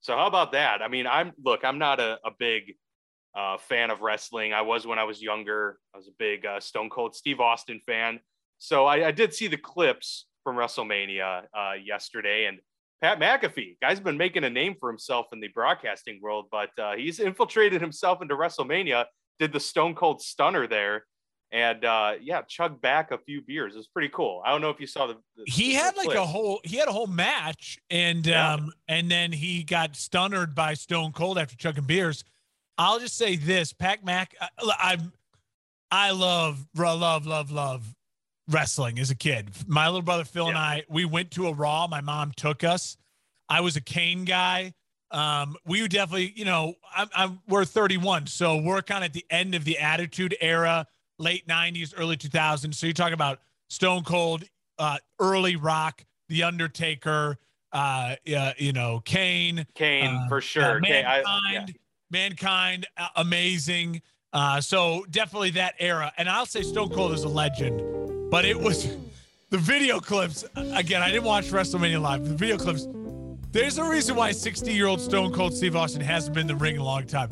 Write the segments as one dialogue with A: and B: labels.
A: So how about that? I mean, I'm look, I'm not a, a big uh, fan of wrestling. I was when I was younger. I was a big uh, Stone Cold Steve Austin fan. So I, I did see the clips from WrestleMania uh, yesterday, and Pat McAfee, guy's been making a name for himself in the broadcasting world, but uh, he's infiltrated himself into WrestleMania. Did the Stone Cold Stunner there, and uh, yeah, chug back a few beers. It's pretty cool. I don't know if you saw the. the
B: he
A: the
B: had like
A: clip.
B: a whole he had a whole match, and
A: Yeah.
B: um and then he got stunnered by Stone Cold after chugging beers. I'll just say this, Pac Mac. I, I I love love love love wrestling as a kid. My little brother Phil and I we went to a Raw. My mom took us. I was a Kane guy. Um, we definitely, you know, I'm, I'm we're 31, so we're kind of at the end of the Attitude Era, late 90s, early 2000s. So you're talking about Stone Cold, uh, early Rock, The Undertaker, uh, yeah, you know, Kane,
A: Kane
B: uh,
A: for sure.
B: uh,
A: Kane, I-
B: mankind,
A: yeah.
B: mankind, uh, amazing. Uh, so definitely that era. And I'll say Stone Cold is a legend, but it was the video clips. Again, I didn't watch WrestleMania live. The video clips. There's a reason why 60 year old Stone Cold Steve Austin hasn't been in the ring in a long time.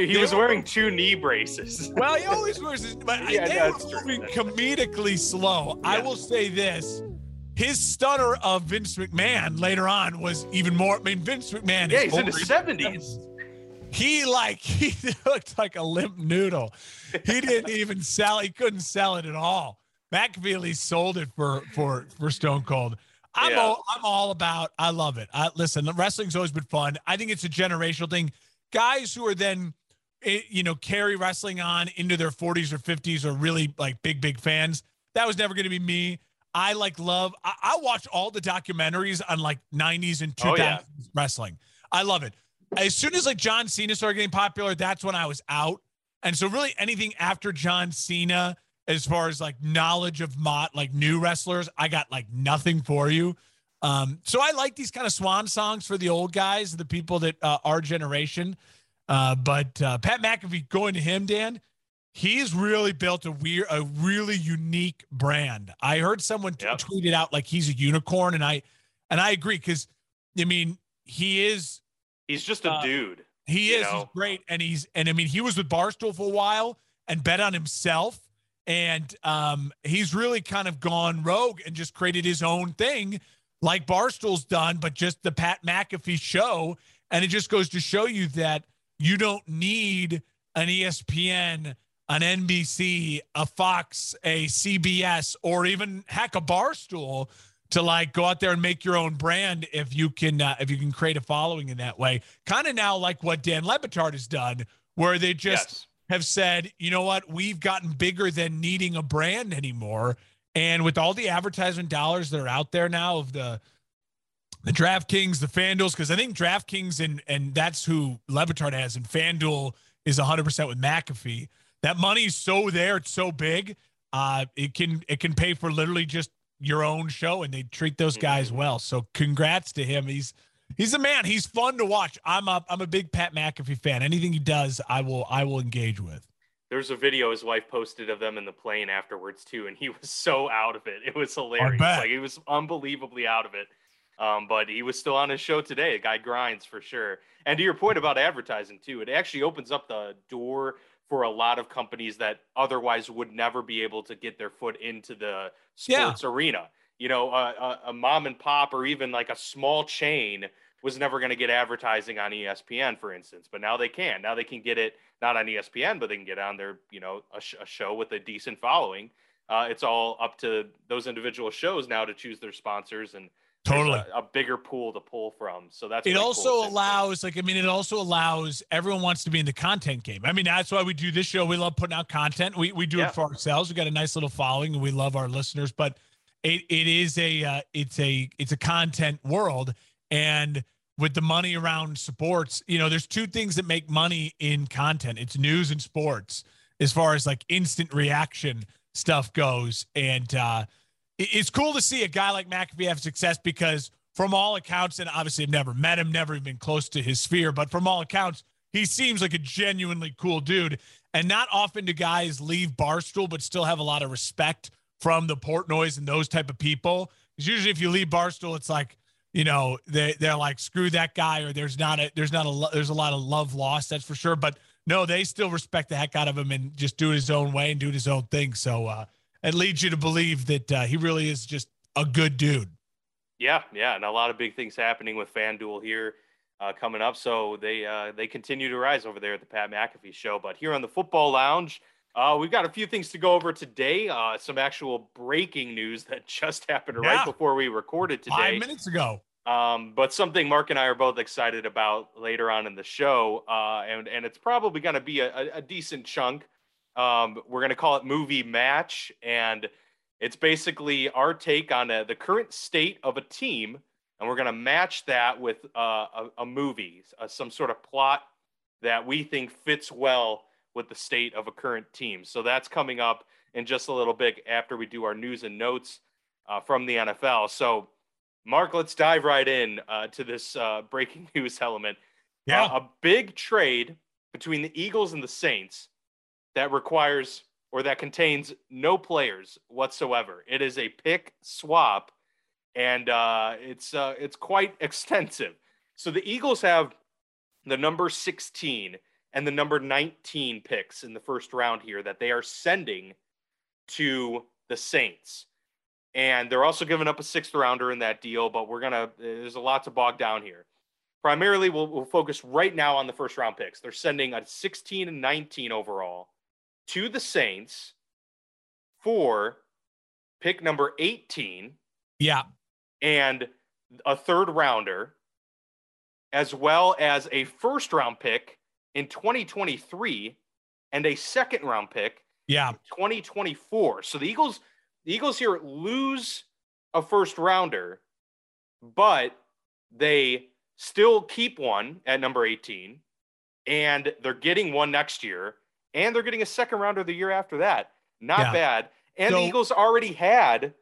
A: Dude, he was wearing two knee braces.
B: Well, he always wears his, but
A: Yeah,
B: they were moving comedically slow. I will say this. His stunner of Vince McMahon later on was even more. I mean, Vince McMahon
A: yeah,
B: is
A: he's in his seventies.
B: He like he looked like a limp noodle. He didn't even sell. He couldn't sell it at all. McAfee sold it for for for Stone Cold. I'm
A: Yeah.
B: all I'm all about. I love it. I, listen, wrestling's always been fun. I think it's a generational thing. Guys who are then, eh, you know, carry wrestling on into their 40s or 50s are really like big big fans. That was never going to be me. I like love. I, I watch all the documentaries on like 90s and 2000s
A: Oh, yeah.
B: wrestling. I love it. As soon as like John Cena started getting popular, that's when I was out. And so really anything after John Cena, as far as like knowledge of mod, like new wrestlers, I got like nothing for you. Um, so I like these kind of swan songs for the old guys, the people that uh, our generation. Uh, but uh, Pat McAfee, going to him, Dan, he's really built a weird, a really unique brand. I heard someone t-
A: Yep.
B: tweet it out like he's a unicorn, and I, and I agree because, I mean, he is
A: He's just a
B: Uh,
A: dude.
B: he
A: you
B: is. He's great, and he's and I mean he was with Barstool for a while and bet on himself, and um, he's really kind of gone rogue and just created his own thing, like Barstool's done, but just the Pat McAfee show, and it just goes to show you that you don't need an ESPN, an NBC, a Fox, a CBS, or even heck a Barstool to like go out there and make your own brand if you can uh, if you can create a following in that way. Kind of now like what Dan Le Batard has done, where they just
A: Yes.
B: have said, you know what, we've gotten bigger than needing a brand anymore. And with all the advertisement dollars that are out there now of the the DraftKings, the FanDuels, because I think DraftKings and and that's who Le Batard has, and FanDuel is 100 percent with McAfee. That money's so there, it's so big. Uh, it can it can pay for literally just your own show, and they treat those guys well. So congrats to him. He's he's a man. He's fun to watch. I'm a I'm a big Pat McAfee fan. Anything he does, I will I will engage with.
A: There's a video his wife posted of them in the plane afterwards too, and he was so out of it. It was hilarious. Like he was unbelievably out of it. Um, but he was still on his show today. The guy grinds for sure. And to your point about advertising too, it actually opens up the door for a lot of companies that otherwise would never be able to get their foot into the
B: Yeah.
A: sports arena. You know, a, a, a mom and pop or even like a small chain was never going to get advertising on ESPN, for instance, but now they can. Now they can get it not on ESPN, but they can get on their, you know, a, sh- a show with a decent following. Uh, it's all up to those individual shows now to choose their sponsors and
B: Totally.
A: a, a bigger pool to pull from. So that's
B: it
A: really
B: also
A: cool,
B: allows like i mean it also allows everyone wants to be in the content game i mean that's why we do this show we love putting out content we, we do
A: Yeah.
B: it for ourselves we got a nice little following and we love our listeners but it, it is a uh, it's a it's a content world and with the money around sports you know there's two things that make money in content it's news and sports as far as like instant reaction stuff goes and uh it- it's cool to see a guy like McAfee have success because from all accounts, and obviously I've never met him, never even been close to his sphere, but from all accounts, he seems like a genuinely cool dude. And not often do guys leave Barstool, but still have a lot of respect from the Portnoys and those type of people. Because usually, if you leave Barstool, it's like you know they they're like screw that guy, or there's not a there's not a there's a lot of love lost. That's for sure. But no, they still respect the heck out of him and just do it his own way and do it his own thing. So uh, it leads you to believe that uh, he really is just a good dude.
A: Yeah, yeah, and a lot of big things happening with FanDuel here uh, coming up. So they uh, they continue to rise over there at the Pat McAfee Show. But here on the Football Lounge, uh, we've got a few things to go over today. Uh, some actual breaking news that just happened yeah. right before we recorded today,
B: five minutes ago.
A: Um, but something Mark and I are both excited about later on in the show, uh, and and it's probably going to be a, a, decent chunk. Um, we're going to call it movie match, and it's basically our take on a, uh, the current state of a team and we're going to match that with uh, a, a, movie, uh, some sort of plot that we think fits well with the state of a current team. So that's coming up in just a little bit after we do our news and notes uh, from the NFL. So, Mark, let's dive right in uh, to this uh, breaking news element.
B: Yeah,
A: uh, a big trade between the Eagles and the Saints that requires or that contains no players whatsoever. It is a pick swap and uh, it's uh, it's quite extensive. So the Eagles have the number 16 and the number 19 picks in the first round here that they are sending to the Saints. And they're also giving up a sixth rounder in that deal, but we're gonna there's a lot to bog down here. Primarily, we'll, we'll focus right now on the first round picks. They're sending a 16 and 19 overall to the Saints for pick number 18.
B: Yeah.
A: and a third rounder, as well as a first round pick in 2023 and a second round pick
B: yeah.
A: 2024 so the eagles the eagles here lose a first rounder but they still keep one at number 18 and they're getting one next year and they're getting a second rounder the year after that not yeah. bad and so, the eagles already had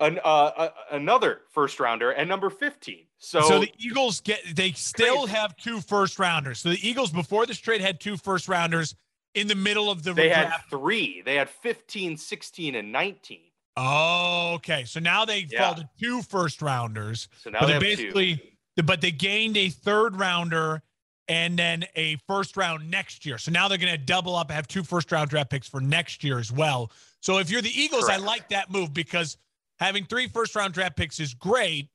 A: an, uh, uh, another first rounder and number 15. So,
B: so the Eagles get they still crazy. have two first rounders. So the Eagles before this trade had two first rounders in the middle of the
A: They draft. had three. They had 15, 16 and 19.
B: Oh, okay. So now they yeah. fall to two first rounders.
A: So now they
B: basically
A: two.
B: but they gained a third rounder and then a first round next year. So now they're going to double up, have two first round draft picks for next year as well. So if you're the Eagles, Correct. I like that move because having three first round draft picks is great.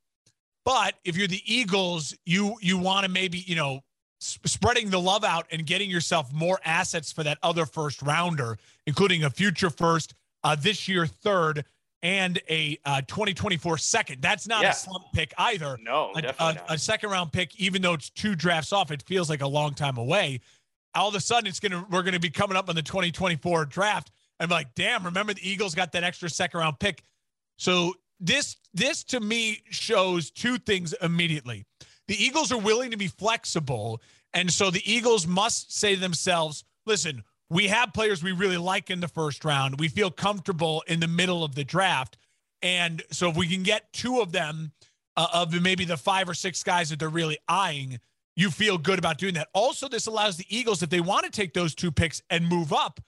B: But if you're the Eagles, you you want to maybe, you know, sp- spreading the love out and getting yourself more assets for that other first rounder, including a future first, uh, this year third, and a uh, 2024 second. That's not yeah. a slump pick either.
A: No,
B: a,
A: definitely
B: a, a second round pick, even though it's two drafts off, it feels like a long time away. All of a sudden, it's gonna we're gonna be coming up on the 2024 draft. I'm like, damn, remember the Eagles got that extra second round pick. So this this to me shows two things immediately. The Eagles are willing to be flexible, and so the Eagles must say to themselves, "Listen, we have players we really like in the first round. We feel comfortable in the middle of the draft, and so if we can get two of them uh, of maybe the five or six guys that they're really eyeing." You feel good about doing that. Also, this allows the Eagles, if they want to take those two picks and move up,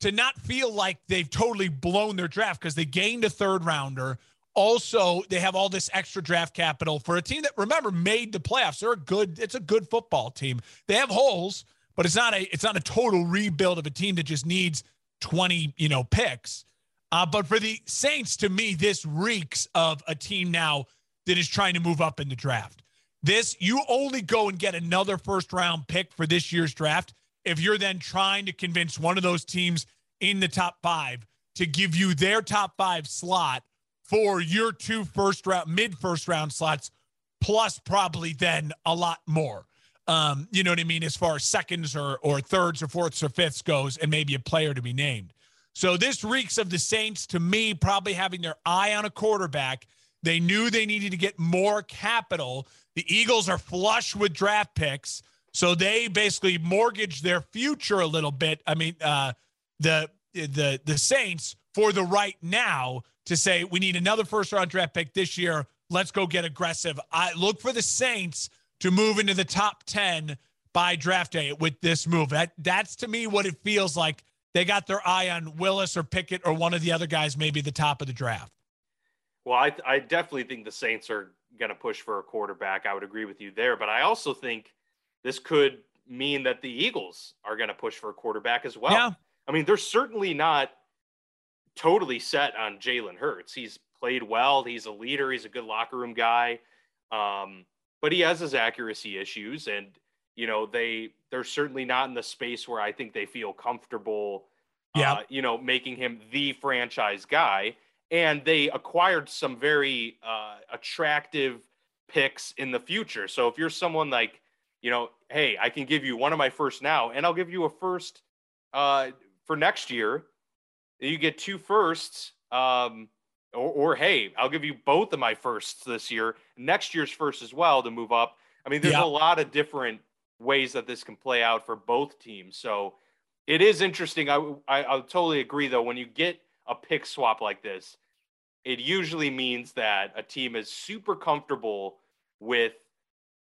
B: to not feel like they've totally blown their draft because they gained a third rounder. Also, they have all this extra draft capital for a team that remember made the playoffs. They're a good, it's a good football team. They have holes, but it's not a it's not a total rebuild of a team that just needs 20, you know, picks. Uh, but for the Saints, to me, this reeks of a team now that is trying to move up in the draft. This, you only go and get another first round pick for this year's draft if you're then trying to convince one of those teams in the top five to give you their top five slot for your two first round, mid first round slots, plus probably then a lot more. Um, you know what I mean, as far as seconds or or thirds or fourths or fifths goes, and maybe a player to be named. So this reeks of the Saints to me, probably having their eye on a quarterback. They knew they needed to get more capital. The Eagles are flush with draft picks. So they basically mortgage their future a little bit. I mean, uh, the the the Saints for the right now to say we need another first round draft pick this year let's go get aggressive. I look for the Saints to move into the top 10 by draft day with this move. That that's to me what it feels like. They got their eye on Willis or Pickett or one of the other guys, maybe the top of the draft.
A: Well, I, I definitely think the Saints are going to push for a quarterback. I would agree with you there, but I also think this could mean that the Eagles are going to push for a quarterback as well. Yeah. I mean, they're certainly not totally set on Jalen Hurts. He's played well. He's a leader. He's a good locker room guy. Um, but he has his accuracy issues, and you know they they're certainly not in the space where I think they feel comfortable. Yeah, uh, you know, making him the franchise guy. And they acquired some very uh, attractive picks in the future. So if you're someone like, you know, hey, I can give you one of my first now, and I'll give you a first uh, for next year. You get two firsts. Um, or, or, hey, I'll give you both of my firsts this year, next year's first as well to move up. I mean, there's yeah. a lot of different ways that this can play out for both teams. So it is interesting. I, I I totally agree though. When you get a pick swap like this, it usually means that a team is super comfortable with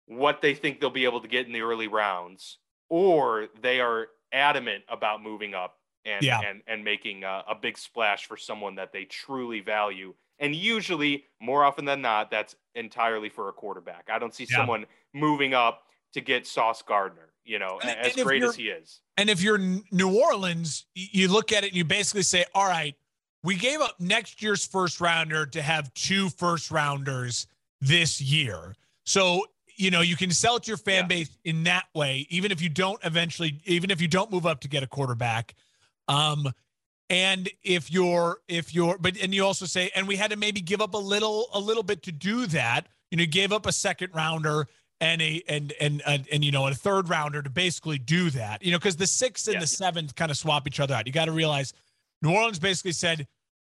A: what they think they'll be able to get in the early rounds, or they are adamant about moving up and yeah. and and making a, a big splash for someone that they truly value. And usually, more often than not, that's entirely for a quarterback. I don't see yeah. someone moving up to get Sauce Gardner, you know, and, as and great as he is.
B: And if you're New Orleans, you look at it and you basically say, all right, we gave up next year's first rounder to have two first rounders this year. So, you know, you can sell it to your fan yeah. base in that way, even if you don't eventually, even if you don't move up to get a quarterback. Um, and if you're, if you're, but, and you also say, and we had to maybe give up a little, a little bit to do that. You know, gave up a second rounder and a and and and, and you know a third rounder to basically do that. You know, because the sixth and yeah. the seventh kind of swap each other out. You got to realize New Orleans basically said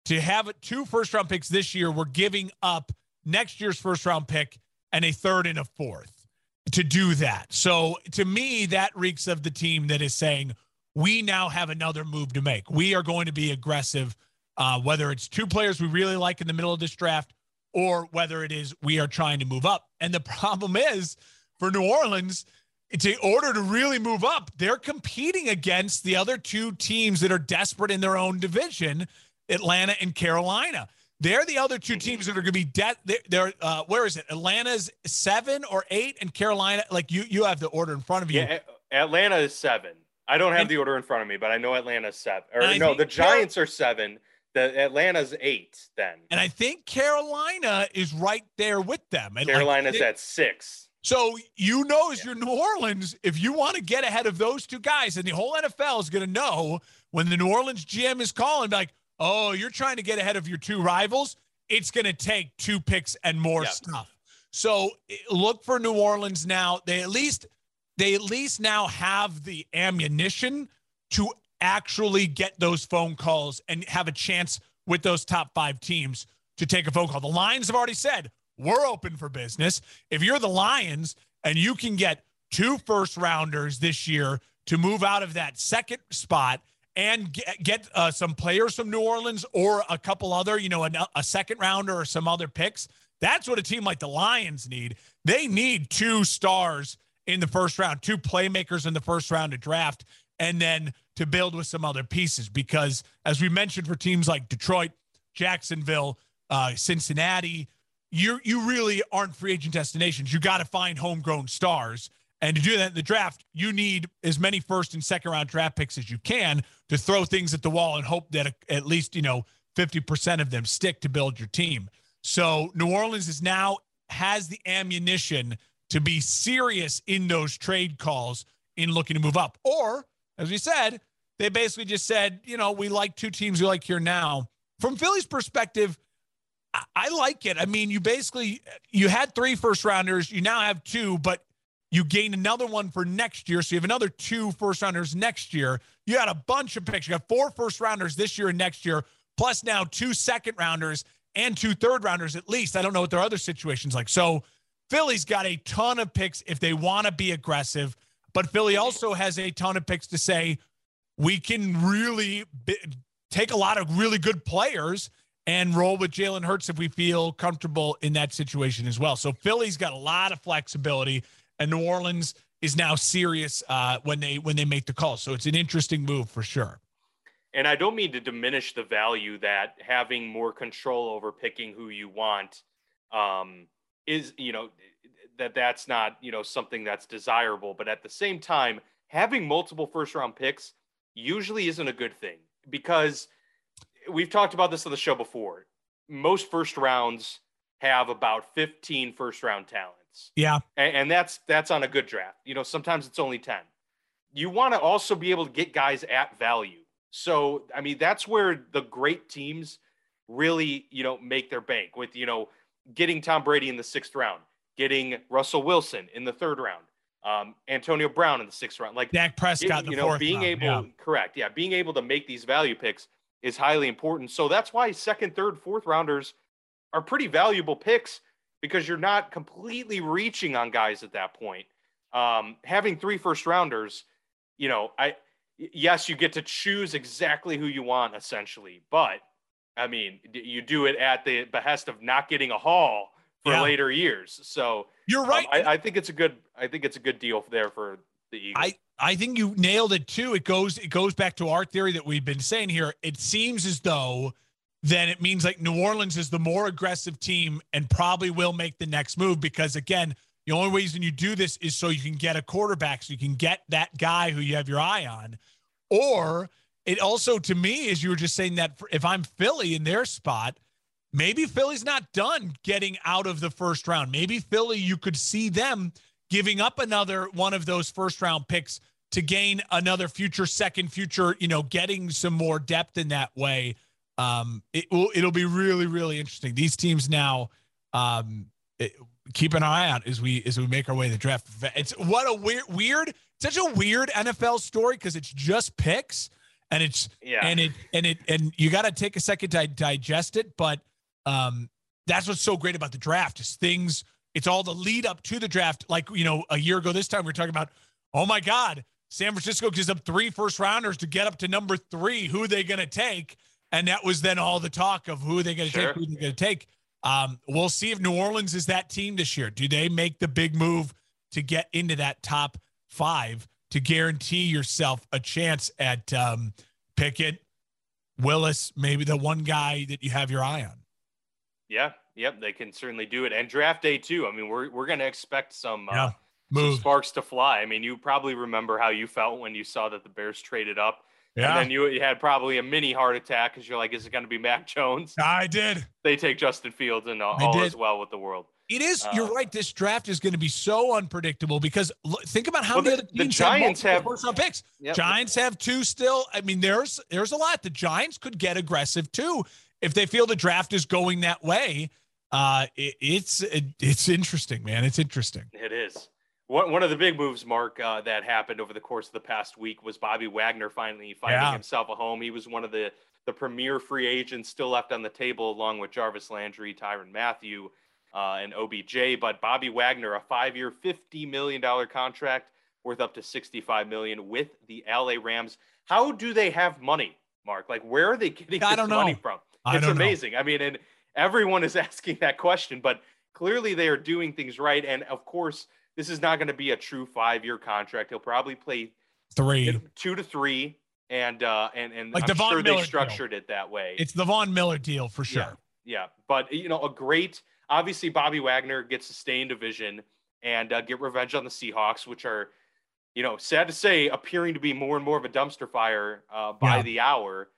B: to have two first round picks this year, we're giving up next year's first round pick and a third and a fourth to do that. So to me, that reeks of the team that is saying we now have another move to make. We are going to be aggressive, uh, whether it's two players we really like in the middle of this draft or whether it is we are trying to move up. And the problem is for New Orleans, in order to really move up, they're competing against the other two teams that are desperate in their own division, Atlanta and Carolina. They're the other two teams that are going to be dead. They're, they're uh, where is it? Atlanta's seven or eight, and Carolina. Like you, you have the order in front of you.
A: Yeah, Atlanta is seven. I don't have and, the order in front of me, but I know Atlanta's seven. Or no, the Giants are seven. The Atlanta's eight then.
B: And I think Carolina is right there with them.
A: And Carolina's like, at six.
B: So you know, as yeah. you're New Orleans, if you want to get ahead of those two guys, and the whole NFL is going to know when the New Orleans GM is calling, like, oh, you're trying to get ahead of your two rivals, it's going to take two picks and more yep. stuff. So eh, look for New Orleans now. They at least they at least now have the ammunition to actually get those phone calls and have a chance with those top 5 teams to take a phone call. The Lions have already said, we're open for business. If you're the Lions and you can get two first rounders this year to move out of that second spot and get, get uh, some players from New Orleans or a couple other, you know, a second rounder or some other picks, that's what a team like the Lions need. They need two stars in the first round, two playmakers in the first round to draft, and then to build with some other pieces. Because as we mentioned, for teams like Detroit, Jacksonville, uh, Cincinnati, you you really aren't free agent destinations. You got to find homegrown stars. And to do that in the draft, you need as many first and second round draft picks as you can to throw things at the wall and hope that at least, you know, 50% of them stick to build your team. So New Orleans is now has the ammunition to be serious in those trade calls in looking to move up. Or, as we said, they basically just said, you know, we like two teams we like here now. From Philly's perspective, I like it. I mean, you basically you had three first rounders, you now have two, but you gain another one for next year. So you have another two first rounders next year. You had a bunch of picks. You got four first rounders this year and next year, plus now two second rounders and two third rounders at least. I don't know what their other situations like. So Philly's got a ton of picks if they want to be aggressive, but Philly also has a ton of picks to say we can really be, take a lot of really good players and roll with Jalen Hurts if we feel comfortable in that situation as well. So Philly's got a lot of flexibility, and New Orleans is now serious uh, when they when they make the call. So it's an interesting move for sure.
A: And I don't mean to diminish the value that having more control over picking who you want um, is, you know, that that's not, you know, something that's desirable. But at the same time, having multiple first round picks usually isn't a good thing because we've talked about this on the show before. Most first rounds have about 15 first round talents.
B: Yeah.
A: And, and that's that's on a good draft. You know, sometimes it's only 10. You want to also be able to get guys at value. So, I mean, that's where the great teams really, you know, make their bank with, you know, getting Tom Brady in the sixth round, getting Russell Wilson in the third round, um, Antonio Brown in the sixth round, like
B: Dak Prescott,
A: you know, being
B: round.
A: able,
B: yeah.
A: correct, yeah, being able to make these value picks is highly important. So that's why second, third, fourth rounders are pretty valuable picks because you're not completely reaching on guys at that point. Um, having three first rounders, you know, I yes, you get to choose exactly who you want essentially, but I mean, you do it at the behest of not getting a haul for yeah. later years. So
B: you're right.
A: Um, I, I, think it's a good. I think it's a good deal there for the Eagles.
B: I I think you nailed it too. It goes it goes back to our theory that we've been saying here. It seems as though then it means like New Orleans is the more aggressive team and probably will make the next move because again, the only reason you do this is so you can get a quarterback, so you can get that guy who you have your eye on, or it also to me as you were just saying that if I'm Philly in their spot, maybe Philly's not done getting out of the first round. Maybe Philly, you could see them giving up another one of those first round picks to gain another future second future, you know, getting some more depth in that way. Um, it will it'll be really really interesting. These teams now um, it, keep an eye out as we as we make our way to the draft. It's what a weird weird such a weird NFL story because it's just picks and it's yeah. and it and it and you got to take a second to digest it, but um, that's what's so great about the draft is things. It's all the lead up to the draft. Like you know, a year ago this time we were talking about, oh my God, San Francisco gives up three first rounders to get up to number three. Who are they going to take? And that was then all the talk of who are they going to sure. take, who they're going to take. Um, we'll see if New Orleans is that team this year. Do they make the big move to get into that top five to guarantee yourself a chance at um, Pickett, Willis, maybe the one guy that you have your eye on?
A: Yeah, yep, they can certainly do it. And draft day too. I mean, we're we're going to expect some uh, some sparks to fly. I mean, you probably remember how you felt when you saw that the Bears traded up. Yeah. And then you, you had probably a mini heart attack because you're like, is it going to be Mac Jones?
B: I did.
A: They take Justin Fields and all, all is well with the world.
B: It is. Uh, you're right. This draft is going to be so unpredictable because look, think about how
A: well,
B: many
A: the, the Giants have,
B: first round picks. Yep. Giants have two still. I mean, there's there's a lot. The Giants could get aggressive too if they feel the draft is going that way. Uh, it, it's it, it's interesting, man. It's interesting.
A: It is. One, one of the big moves, Mark, uh, that happened over the course of the past week was Bobby Wagner finally finding yeah. himself a home. He was one of the the premier free agents still left on the table, along with Jarvis Landry, Tyrann Mathieu, uh, and OBJ. But Bobby Wagner, a five-year, fifty million dollar contract worth up to sixty-five million with the LA Rams. How do they have money, Mark? Like, where are they getting
B: I
A: this
B: money
A: from? It's amazing.
B: Know.
A: I mean, and everyone is asking that question, but clearly they are doing things right. And of course this is not going to be a true five year contract. He'll probably play
B: three,
A: two to three, and uh, and and
B: like
A: I'm
B: the
A: sure
B: Miller
A: they structured
B: deal.
A: it that way.
B: It's the Von Miller deal for sure.
A: Yeah, yeah, but you know, a great. Obviously, Bobby Wagner gets to stay in division and uh, get revenge on the Seahawks, which are, you know, sad to say, appearing to be more and more of a dumpster fire uh, by yeah. the hour.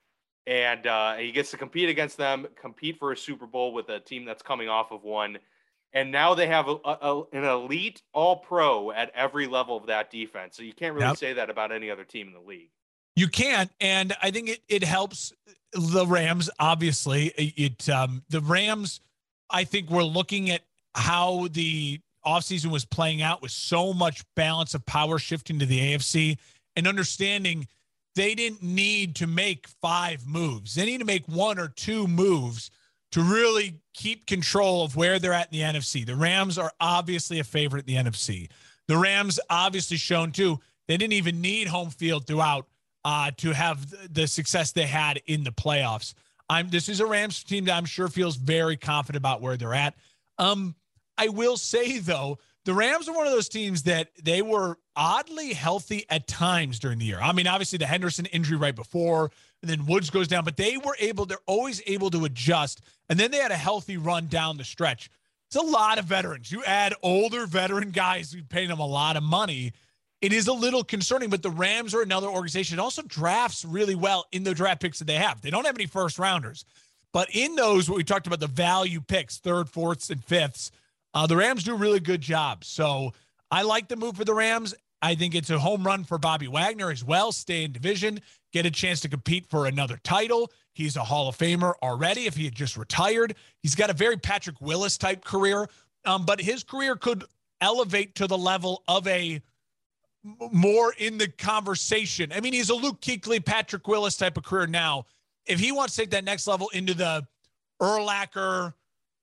A: And uh, he gets to compete against them, compete for a Super Bowl with a team that's coming off of one and now they have a, a, an elite all pro at every level of that defense. So you can't really yep. say that about any other team in the league.
B: You can't, and I think it, it helps the Rams. Obviously, it um, the Rams. I think we're looking at how the offseason was playing out with so much balance of power shifting to the AFC and understanding they didn't need to make five moves. They need to make one or two moves to really keep control of where they're at in the NFC. The Rams are obviously a favorite in the NFC. The Rams obviously shown too, they didn't even need home field throughout uh, to have the success they had in the playoffs. I'm this is a Rams team that I'm sure feels very confident about where they're at. Um, I will say though, the Rams are one of those teams that they were oddly healthy at times during the year. I mean, obviously the Henderson injury right before, and then Woods goes down, but they were able, they're always able to adjust. And then they had a healthy run down the stretch. It's a lot of veterans. You add older veteran guys who pay them a lot of money. It is a little concerning, but the Rams are another organization. It also drafts really well in the draft picks that they have. They don't have any first rounders, but in those, what we talked about, the value picks, third, fourths, and fifths, uh, the Rams do a really good job. So I like the move for the Rams. I think it's a home run for Bobby Wagner as well. Stay in division, get a chance to compete for another title. He's a Hall of Famer already. If he had just retired, he's got a very Patrick Willis type career, um, but his career could elevate to the level of a more in the conversation. I mean, he's a Luke Kuechly, Patrick Willis type of career now. If he wants to take that next level into the Urlacher,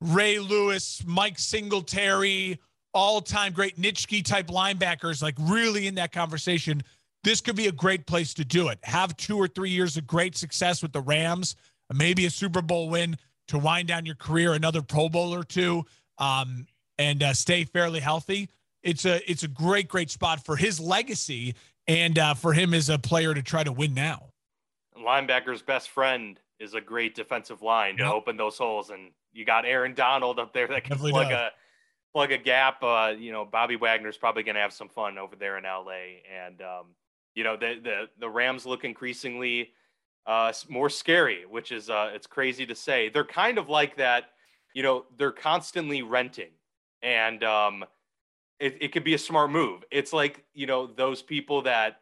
B: Ray Lewis, Mike Singletary, all time great Nitschke type linebackers, like really in that conversation, this could be a great place to do it. Have two or three years of great success with the Rams, maybe a Super Bowl win to wind down your career, another Pro Bowl or two, um, and uh, stay fairly healthy. It's a it's a great great spot for his legacy and uh, for him as a player to try to win now.
A: Linebacker's best friend is a great defensive line yep. to open those holes, and you got Aaron Donald up there that can Definitely plug does. a plug a gap. Uh, you know, Bobby Wagner's probably going to have some fun over there in LA, and um, you know the the the Rams look increasingly uh, more scary, which is uh, it's crazy to say. They're kind of like that. You know, they're constantly renting, and um, it, it could be a smart move. It's like you know those people that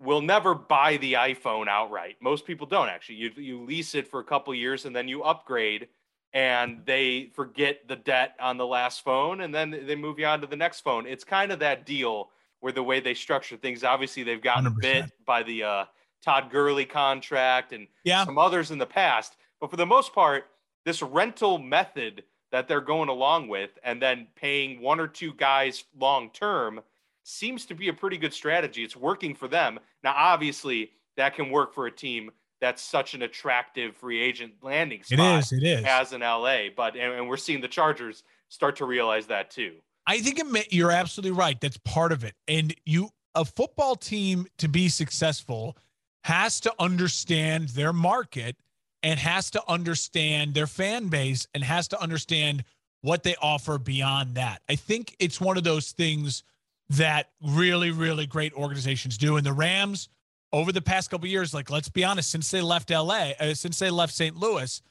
A: will never buy the iPhone outright. Most people don't actually. You you lease it for a couple years and then you upgrade and they forget the debt on the last phone and then they move you on to the next phone. It's kind of that deal where the way they structure things, obviously they've gotten 100%. bit by the uh, Todd Gurley contract and yeah. some others in the past. But for the most part, this rental method that they're going along with and then paying one or two guys long term seems to be a pretty good strategy. It's working for them. Now, obviously, that can work for a team that's such an attractive free agent landing spot.
B: It is. It is.
A: As in LA, but and, and we're seeing the Chargers start to realize that too.
B: I think it, you're absolutely right. That's part of it. And you, a football team to be successful has to understand their market and has to understand their fan base and has to understand what they offer beyond that. I think it's one of those things that really, really great organizations do. And the Rams over the past couple years, like let's be honest, since they left LA, uh, since they left St. Louis,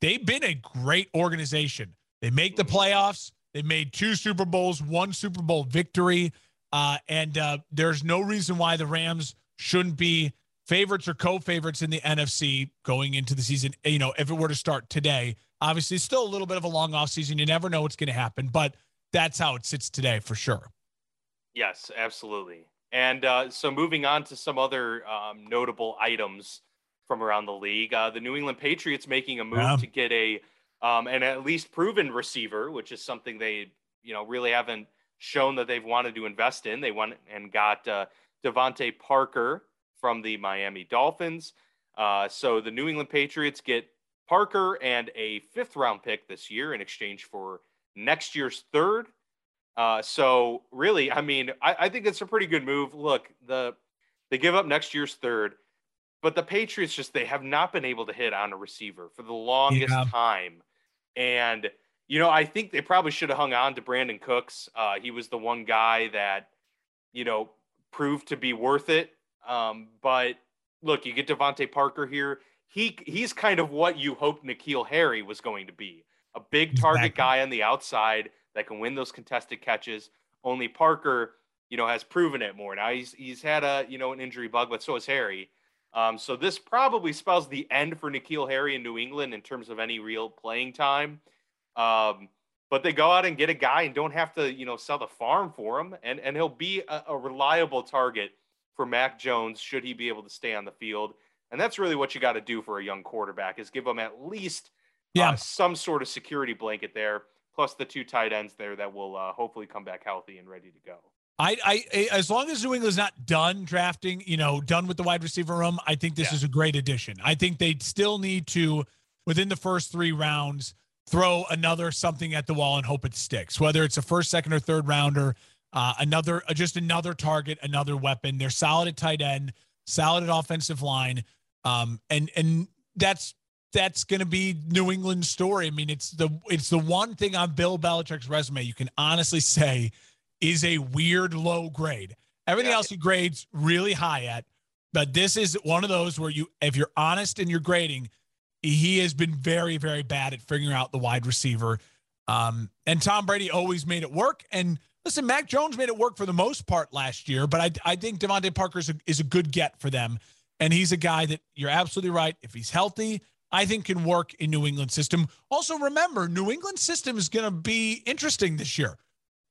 B: they've been a great organization. They make the playoffs. They made two Super Bowls, one Super Bowl victory, uh, and uh, there's no reason why the Rams shouldn't be favorites or co-favorites in the NFC going into the season. You know, if it were to start today, obviously, it's still a little bit of a long off season. You never know what's going to happen, but that's how it sits today for sure.
A: Yes, absolutely. And uh, so moving on to some other um, notable items from around the league, uh, the New England Patriots making a move yeah. to get a um, an at least proven receiver, which is something they you know really haven't shown that they've wanted to invest in. They went and got uh, Parker from the Miami Dolphins. Uh, so the New England Patriots get Parker and a fifth round pick this year in exchange for next year's third uh, so really, I mean, I, I think it's a pretty good move. Look, the they give up next year's third, but the Patriots just they have not been able to hit on a receiver for the longest yeah. time. And you know, I think they probably should have hung on to Brandin Cooks. Uh, he was the one guy that, you know, proved to be worth it. Um, but look, you get DeVante Parker here. He he's kind of what you hoped N'Keal Harry was going to be. A big target exactly. guy on the outside that can win those contested catches. Only Parker, you know, has proven it more. Now he's he's had a you know an injury bug, but so has Harry. Um, so this probably spells the end for N'Keal Harry in New England in terms of any real playing time. Um, but they go out and get a guy and don't have to you know sell the farm for him, and and he'll be a, a reliable target for Mac Jones should he be able to stay on the field. And that's really what you got to do for a young quarterback is give him at least yeah. Uh, some sort of security blanket there plus the two tight ends there that will uh, hopefully come back healthy and ready to go.
B: I, I, as long as New England's not done drafting, you know, done with the wide receiver room, I think this yeah. is a great addition. I think they still need to, within the first three rounds, throw another something at the wall and hope it sticks. Whether it's a first, second, or third rounder, uh, another, uh, just another target, another weapon. They're solid at tight end, solid at offensive line, um, and and that's that's going to be New England's story. I mean, it's the it's the one thing on Bill Belichick's resume you can honestly say is a weird low grade. Everything yeah. else he grades really high at, but this is one of those where you, if you're honest in your grading, he has been very, very bad at figuring out the wide receiver. Um, and Tom Brady always made it work. And listen, Mac Jones made it work for the most part last year, but I, I think DeVante Parker is a, is a good get for them. And he's a guy that you're absolutely right. If he's healthy, I think can work in New England system. Also, remember, New England system is going to be interesting this year.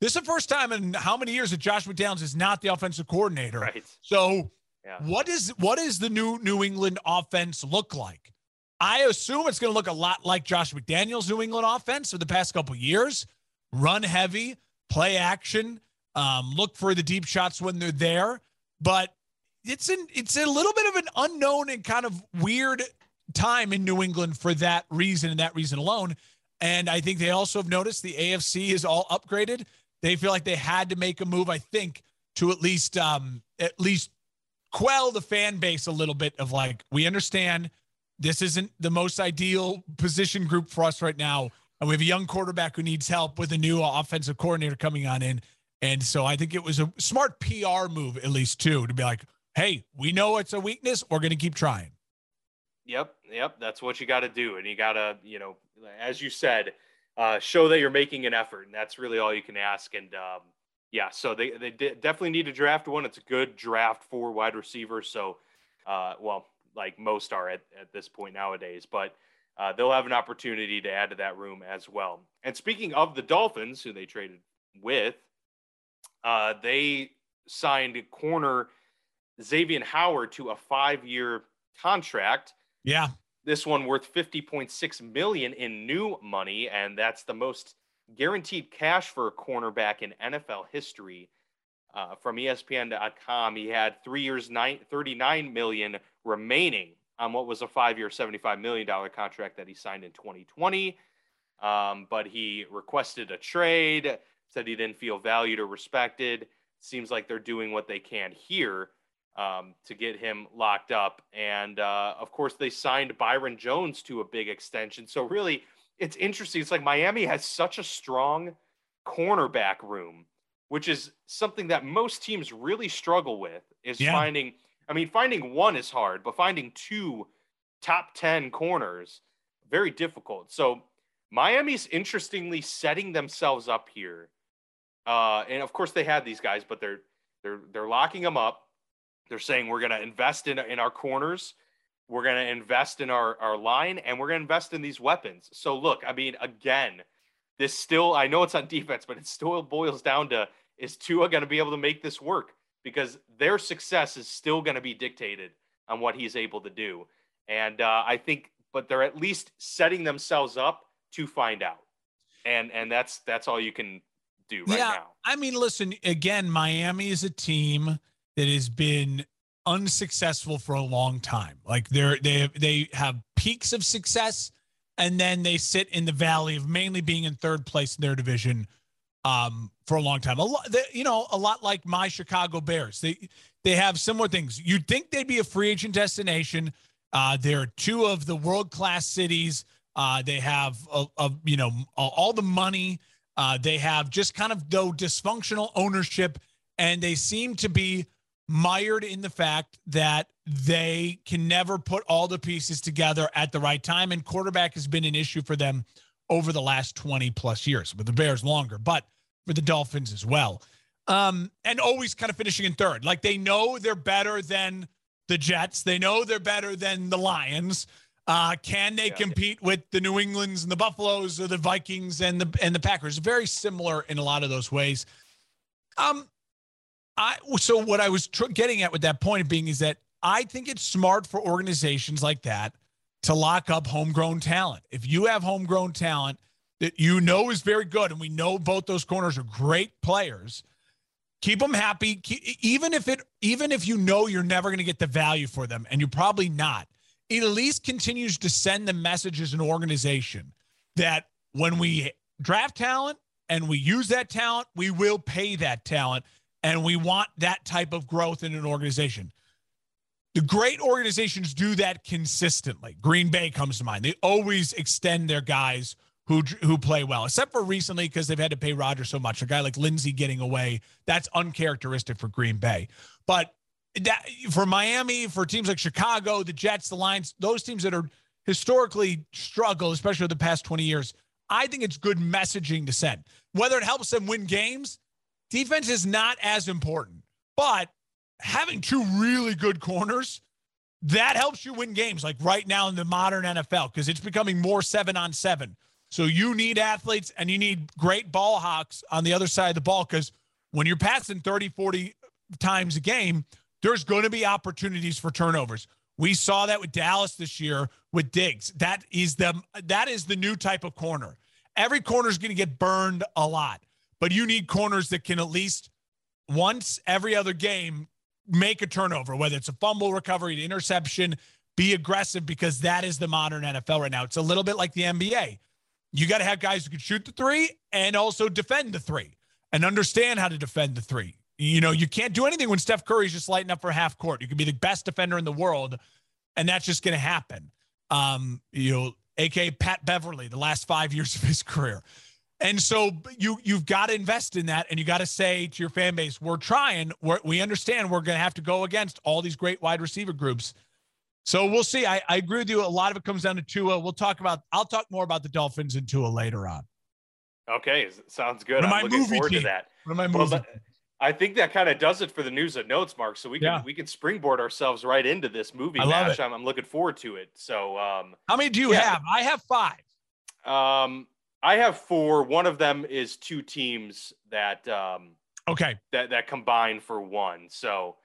B: This is the first time in how many years that Josh McDaniels is not the offensive coordinator.
A: Right.
B: So, yeah. what is what is the new New England offense look like? I assume it's going to look a lot like Josh McDaniels' New England offense for the past couple years. Run heavy, play action, um, look for the deep shots when they're there. But it's an it's a little bit of an unknown and kind of weird time in New England for that reason and that reason alone. And I think they also have noticed the AFC is all upgraded they feel like they had to make a move, I think, to at least um, at least quell the fan base a little bit of like, we understand this isn't the most ideal position group for us right now. And we have a young quarterback who needs help with a new offensive coordinator coming on in. And so I think it was a smart PR move, at least, too, to be like, hey, we know it's a weakness. We're going to keep trying.
A: Yep. Yep. That's what you got to do. And you got to, you know, as you said, uh, show that you're making an effort, and that's really all you can ask. And um, yeah, so they they definitely need to draft one. It's a good draft for wide receivers. So, uh, well, like most are at, at this point nowadays, but uh, they'll have an opportunity to add to that room as well. And speaking of the Dolphins, who they traded with, uh, they signed corner Xavier Howard to a five-year contract.
B: Yeah
A: this one worth 50.6 million in new money and that's the most guaranteed cash for a cornerback in NFL history. Uh, from ESPN.com, he had three years, nine, 39 million remaining on what was a five-year, 75 million dollar contract that he signed in 2020. Um, but he requested a trade, said he didn't feel valued or respected. Seems like they're doing what they can here um, to get him locked up. And uh, of course, they signed Byron Jones to a big extension. So, really, it's interesting. It's like Miami has such a strong cornerback room, which is something that most teams really struggle with, is yeah. finding. I mean, finding one is hard, but finding two top 10 corners, very difficult. So, Miami's interestingly setting themselves up here. Uh, and of course, they had these guys, but they're they're they're locking them up they're saying we're going to invest in, in our corners, we're going to invest in our, our line, and we're going to invest in these weapons. So, look, I mean, again, this still, I know it's on defense, but it still boils down to is Tua going to be able to make this work? Because their success is still going to be dictated on what he's able to do. And uh, I think, but they're at least setting themselves up to find out. And and that's that's all you can do right yeah, now.
B: I mean, listen, again, Miami is a team that has been unsuccessful for a long time. Like they're they they have peaks of success and then they sit in the valley of mainly being in third place in their division um, for a long time. A lot, they, you know, a lot like my Chicago Bears. They they have similar things. You'd think they'd be a free agent destination. Uh, they're two of the world class cities. Uh, they have a, a, you know all the money. Uh, they have just kind of though dysfunctional ownership, and they seem to be mired in the fact that they can never put all the pieces together at the right time. And quarterback has been an issue for them over the last 20 plus years, with the Bears longer, but for the Dolphins as well. Um, and always kind of finishing in third. Like they know they're better than the Jets, they know they're better than the Lions. Uh, can they yeah, compete yeah. with the New Englands and the Buffaloes or the Vikings and the and the Packers? Very similar in a lot of those ways. Um, I so what I was tr- getting at with that point being is that I think it's smart for organizations like that to lock up homegrown talent. If you have homegrown talent that you know is very good, and we know both those corners are great players, Keep them happy. Keep, even if it, even if you know you're never going to get the value for them, and you're probably not, it at least continues to send the message as an organization that when we draft talent and we use that talent, we will pay that talent, and we want that type of growth in an organization. The great organizations do that consistently. Green Bay comes to mind. They always extend their guys who who play well, except for recently because they've had to pay Rodgers so much. A guy like Linsley getting away, that's uncharacteristic for Green Bay. But that for Miami, for teams like Chicago, the Jets, the Lions, those teams that are historically struggle, especially the past 20 years, I think it's good messaging to send. Whether it helps them win games, defense is not as important. But having two really good corners, that helps you win games like right now in the modern NFL because it's becoming more seven on seven. So you need athletes and you need great ball hawks on the other side of the ball because when you're passing 30, 40 times a game, there's going to be opportunities for turnovers. We saw that with Dallas this year with Diggs. That is the that is the new type of corner. Every corner is going to get burned a lot, but you need corners that can at least once every other game make a turnover, whether it's a fumble recovery, an interception, be aggressive because that is the modern NFL right now. It's a little bit like the NBA. You got to have guys who can shoot the three and also defend the three and understand how to defend the three. You know, you can't do anything when Steph Curry's just lighting up for half court. You can be the best defender in the world, and that's just going to happen. Um, you know, aka Pat Beverley, the last five years of his career. And so you you've got to invest in that, and you got to say to your fan base, "We're trying. We're, we understand we're going to have to go against all these great wide receiver groups." So we'll see. I, I agree with you. A lot of it comes down to Tua. We'll talk about. I'll talk more about the Dolphins and Tua later on.
A: Okay, sounds good. I'm looking forward team. to that.
B: What am I moving? Well,
A: I think that kind of does it for the news and notes, Mark. So we can yeah. we can springboard ourselves right into this movie I match. I'm, I'm, looking forward to it. So, um,
B: how many do you yeah. have? I have five.
A: Um, I have four. One of them is two teams that um
B: okay
A: that that combine for one. So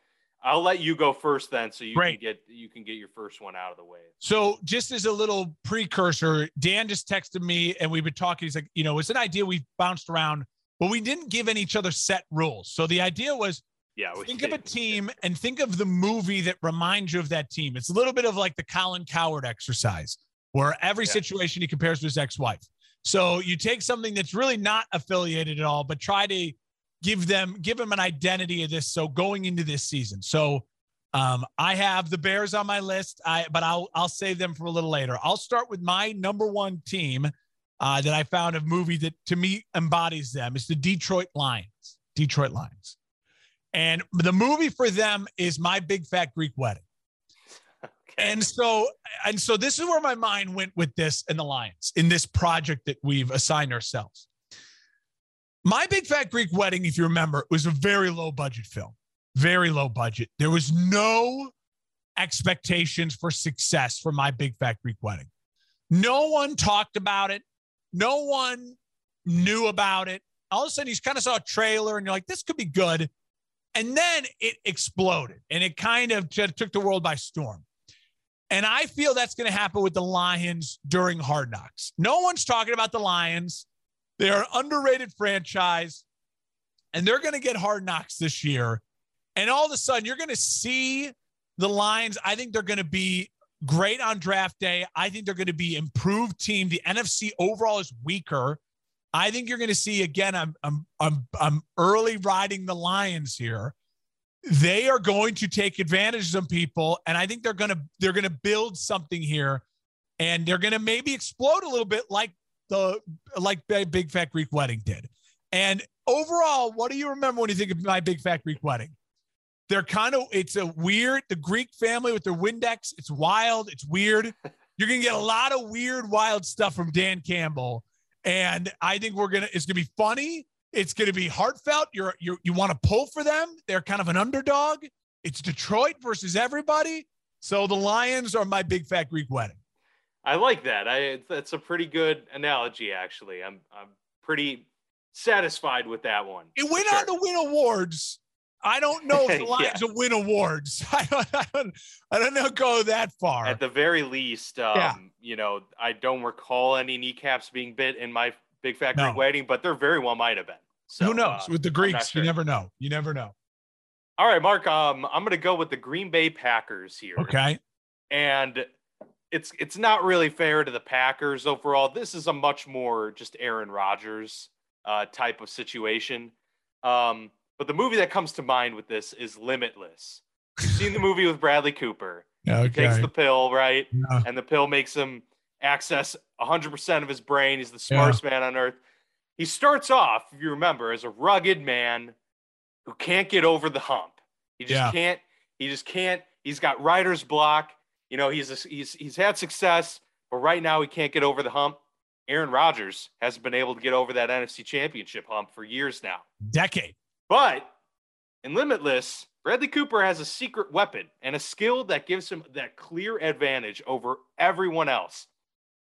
A: I'll let you go first then so you Great. can get you can get your first one out of the way.
B: So just as a little precursor, Dan just texted me and we've been talking. He's like, you know, it's an idea we've bounced around, but we didn't give any each other set rules. So the idea was
A: yeah,
B: think did. of a team and think of the movie that reminds you of that team. It's a little bit of like the Colin Cowherd exercise, where every yeah. situation he compares to his ex-wife. So you take something that's really not affiliated at all, but try to give them give them an identity of this. So going into this season, so um, I have the Bears on my list, I but I'll I'll save them for a little later. I'll start with my number one team uh, that I found a movie that to me embodies them. It's the Detroit Lions. Detroit Lions, and the movie for them is My Big Fat Greek Wedding. And so, and so this is where my mind went with this and the Lions in this project that we've assigned ourselves. My Big Fat Greek Wedding, if you remember, was a very low budget film, very low budget. There was no expectations for success for My Big Fat Greek Wedding. No one talked about it. No one knew about it. All of a sudden, you kind of saw a trailer and you're like, this could be good. And then it exploded and it kind of took the world by storm. And I feel that's going to happen with the Lions during Hard Knocks. No one's talking about the Lions. They're an underrated franchise, and they're going to get Hard Knocks this year. And all of a sudden, you're going to see the Lions. I think they're going to be great on draft day. I think they're going to be improved team. The NFC overall is weaker. I think you're going to see again. I'm I'm I'm I'm early riding the Lions here they are going to take advantage of some people and i think they're going to they're going to build something here and they're going to maybe explode a little bit like the like big fat greek wedding did. And overall what do you remember when you think of my big fat greek wedding? They're kind of it's a weird the greek family with their windex it's wild it's weird. You're going to get a lot of weird wild stuff from dan campbell and i think we're going to it's going to be funny it's going to be heartfelt. You're, you you want to pull for them. They're kind of an underdog. It's Detroit versus everybody. So the Lions are my big fat Greek wedding.
A: I like that. I that's a pretty good analogy actually. I'm I'm pretty satisfied with that one.
B: It went sure. on to win awards. I don't know if the Lions yeah. will win awards. I don't, I don't, I don't know go that far.
A: At the very least, um, yeah. you know, I don't recall any kneecaps being bit in my Big Fat Greek no. Wedding, but there very well might have been. So,
B: Who knows?
A: uh,
B: With the Greeks,
A: sure.
B: you never know. You never know.
A: All right, Mark. Um, I'm going to go with the Green Bay Packers here.
B: Okay.
A: and it's it's not really fair to the Packers overall. This is a much more just Aaron Rodgers uh, type of situation. Um, but the movie that comes to mind with this is Limitless. You've seen the movie with Bradley Cooper. He takes the pill, right?
B: Yeah.
A: And the pill makes him access 100% of his brain. He's the smartest man on earth. He starts off, if you remember, as a rugged man who can't get over the hump. He just
B: Yeah.
A: can't. He just can't. He's got writer's block. You know, he's a, he's he's had success, but right now he can't get over the hump. Aaron Rodgers hasn't been able to get over that NFC Championship hump for years now.
B: Decade.
A: But in Limitless, Bradley Cooper has a secret weapon and a skill that gives him that clear advantage over everyone else.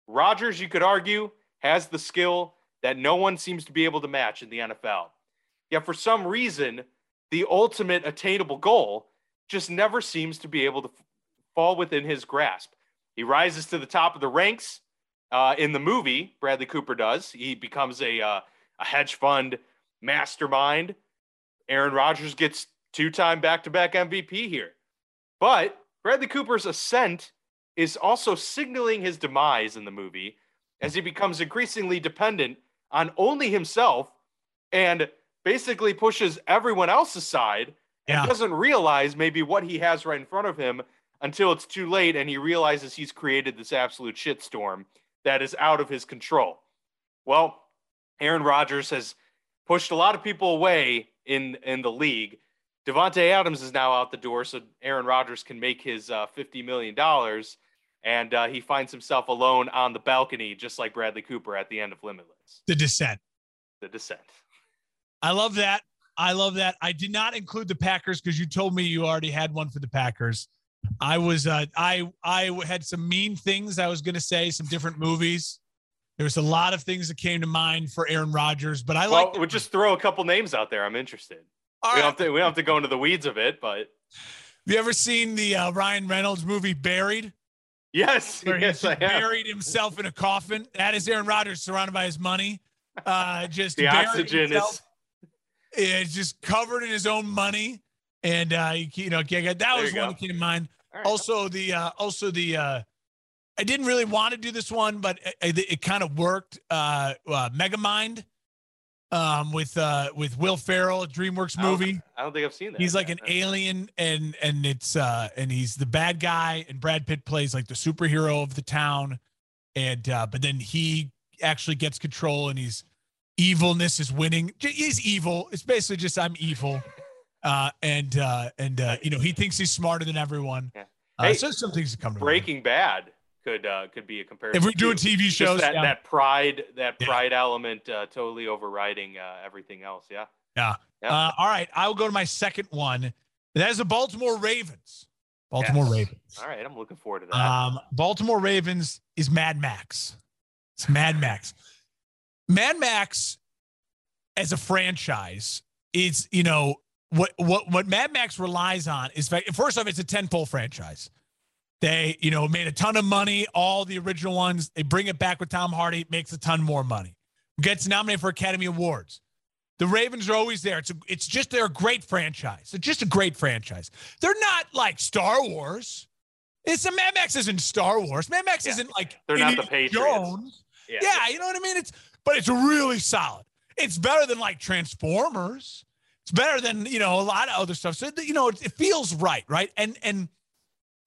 A: Rodgers, you could argue, has the skill that no one seems to be able to match in the NFL. Yet for some reason, the ultimate attainable goal just never seems to be able to f- fall within his grasp. He rises to the top of the ranks uh, in the movie. Bradley Cooper does. He becomes a uh, a hedge fund mastermind. Aaron Rodgers gets two-time back-to-back MVP here, but Bradley Cooper's ascent is also signaling his demise in the movie as he becomes increasingly dependent on only himself and basically pushes everyone else aside and doesn't realize maybe what he has right in front of him until it's too late and he realizes he's created this absolute shitstorm that is out of his control. Well, Aaron Rodgers has pushed a lot of people away in in the league. Davante Adams is now out the door, so Aaron Rodgers can make his uh, fifty million dollars, and uh, he finds himself alone on the balcony, just like Bradley Cooper at the end of Limitless,
B: The descent.
A: The Descent.
B: I love that. I love that. I did not include the Packers because you told me you already had one for the Packers. I was uh I I had some mean things I was gonna say, some different movies. There was a lot of things that came to mind for Aaron Rodgers, but I
A: Well,
B: like
A: we'll just throw a couple names out there. I'm interested.
B: All
A: We
B: right.
A: don't have to. We don't have to go into the weeds of it, but
B: Have you ever seen the uh, Ryan Reynolds movie Buried?
A: Yes,
B: Where
A: yes,
B: he
A: I have.
B: buried himself in a coffin. That is Aaron Rodgers surrounded by his money. Uh, just
A: The oxygen
B: himself.
A: is.
B: It's just covered in his own money. And uh, you, you know, that was one
A: go.
B: that came to mind.
A: Right.
B: Also, the uh, also the uh, I didn't really want to do this one, but it, it, it kind of worked. Uh, uh, Megamind, um, with uh, with Will Ferrell, a DreamWorks
A: I don't-
B: movie.
A: I don't think I've seen that.
B: He's like an alien, and and it's uh, and he's the bad guy, and Brad Pitt plays like the superhero of the town, and uh, but then he actually gets control, and he's evilness is winning. He's evil. It's basically just I'm evil, uh, and uh, and uh, you know he thinks he's smarter than everyone.
A: Yeah.
B: Uh,
A: Hey,
B: so some things that come to mind.
A: Breaking Bad could uh, could be a comparison.
B: If we're doing. TV shows,
A: that,
B: yeah.
A: that pride, that
B: Yeah.
A: pride element, uh, totally overriding uh, everything else. Yeah.
B: Yeah.
A: Yeah.
B: Uh, all right, I will go to my second one. That is the Baltimore Ravens. Baltimore
A: Yes.
B: Ravens.
A: All right, I'm looking forward to that.
B: Um, Baltimore Ravens is Mad Max. It's Mad Max. Mad Max as a franchise is, you know, what what what Mad Max relies on is first off, it's a tentpole franchise. They, you know, made a ton of money, all the original ones. They bring it back with Tom Hardy, makes a ton more money. Gets nominated for Academy Awards. The Ravens are always there. It's a, it's just they're a great franchise. They're just a great franchise. They're not like Star Wars. It's a Mad Max isn't Star Wars. Mad Max
A: Yeah.
B: isn't like
A: They're not the
B: Indiana
A: Patriots.
B: Jones.
A: yeah.
B: Yeah, you know what I mean. It's but it's really solid. It's better than like Transformers. It's better than you know a lot of other stuff. So you know it, it feels right, right? And and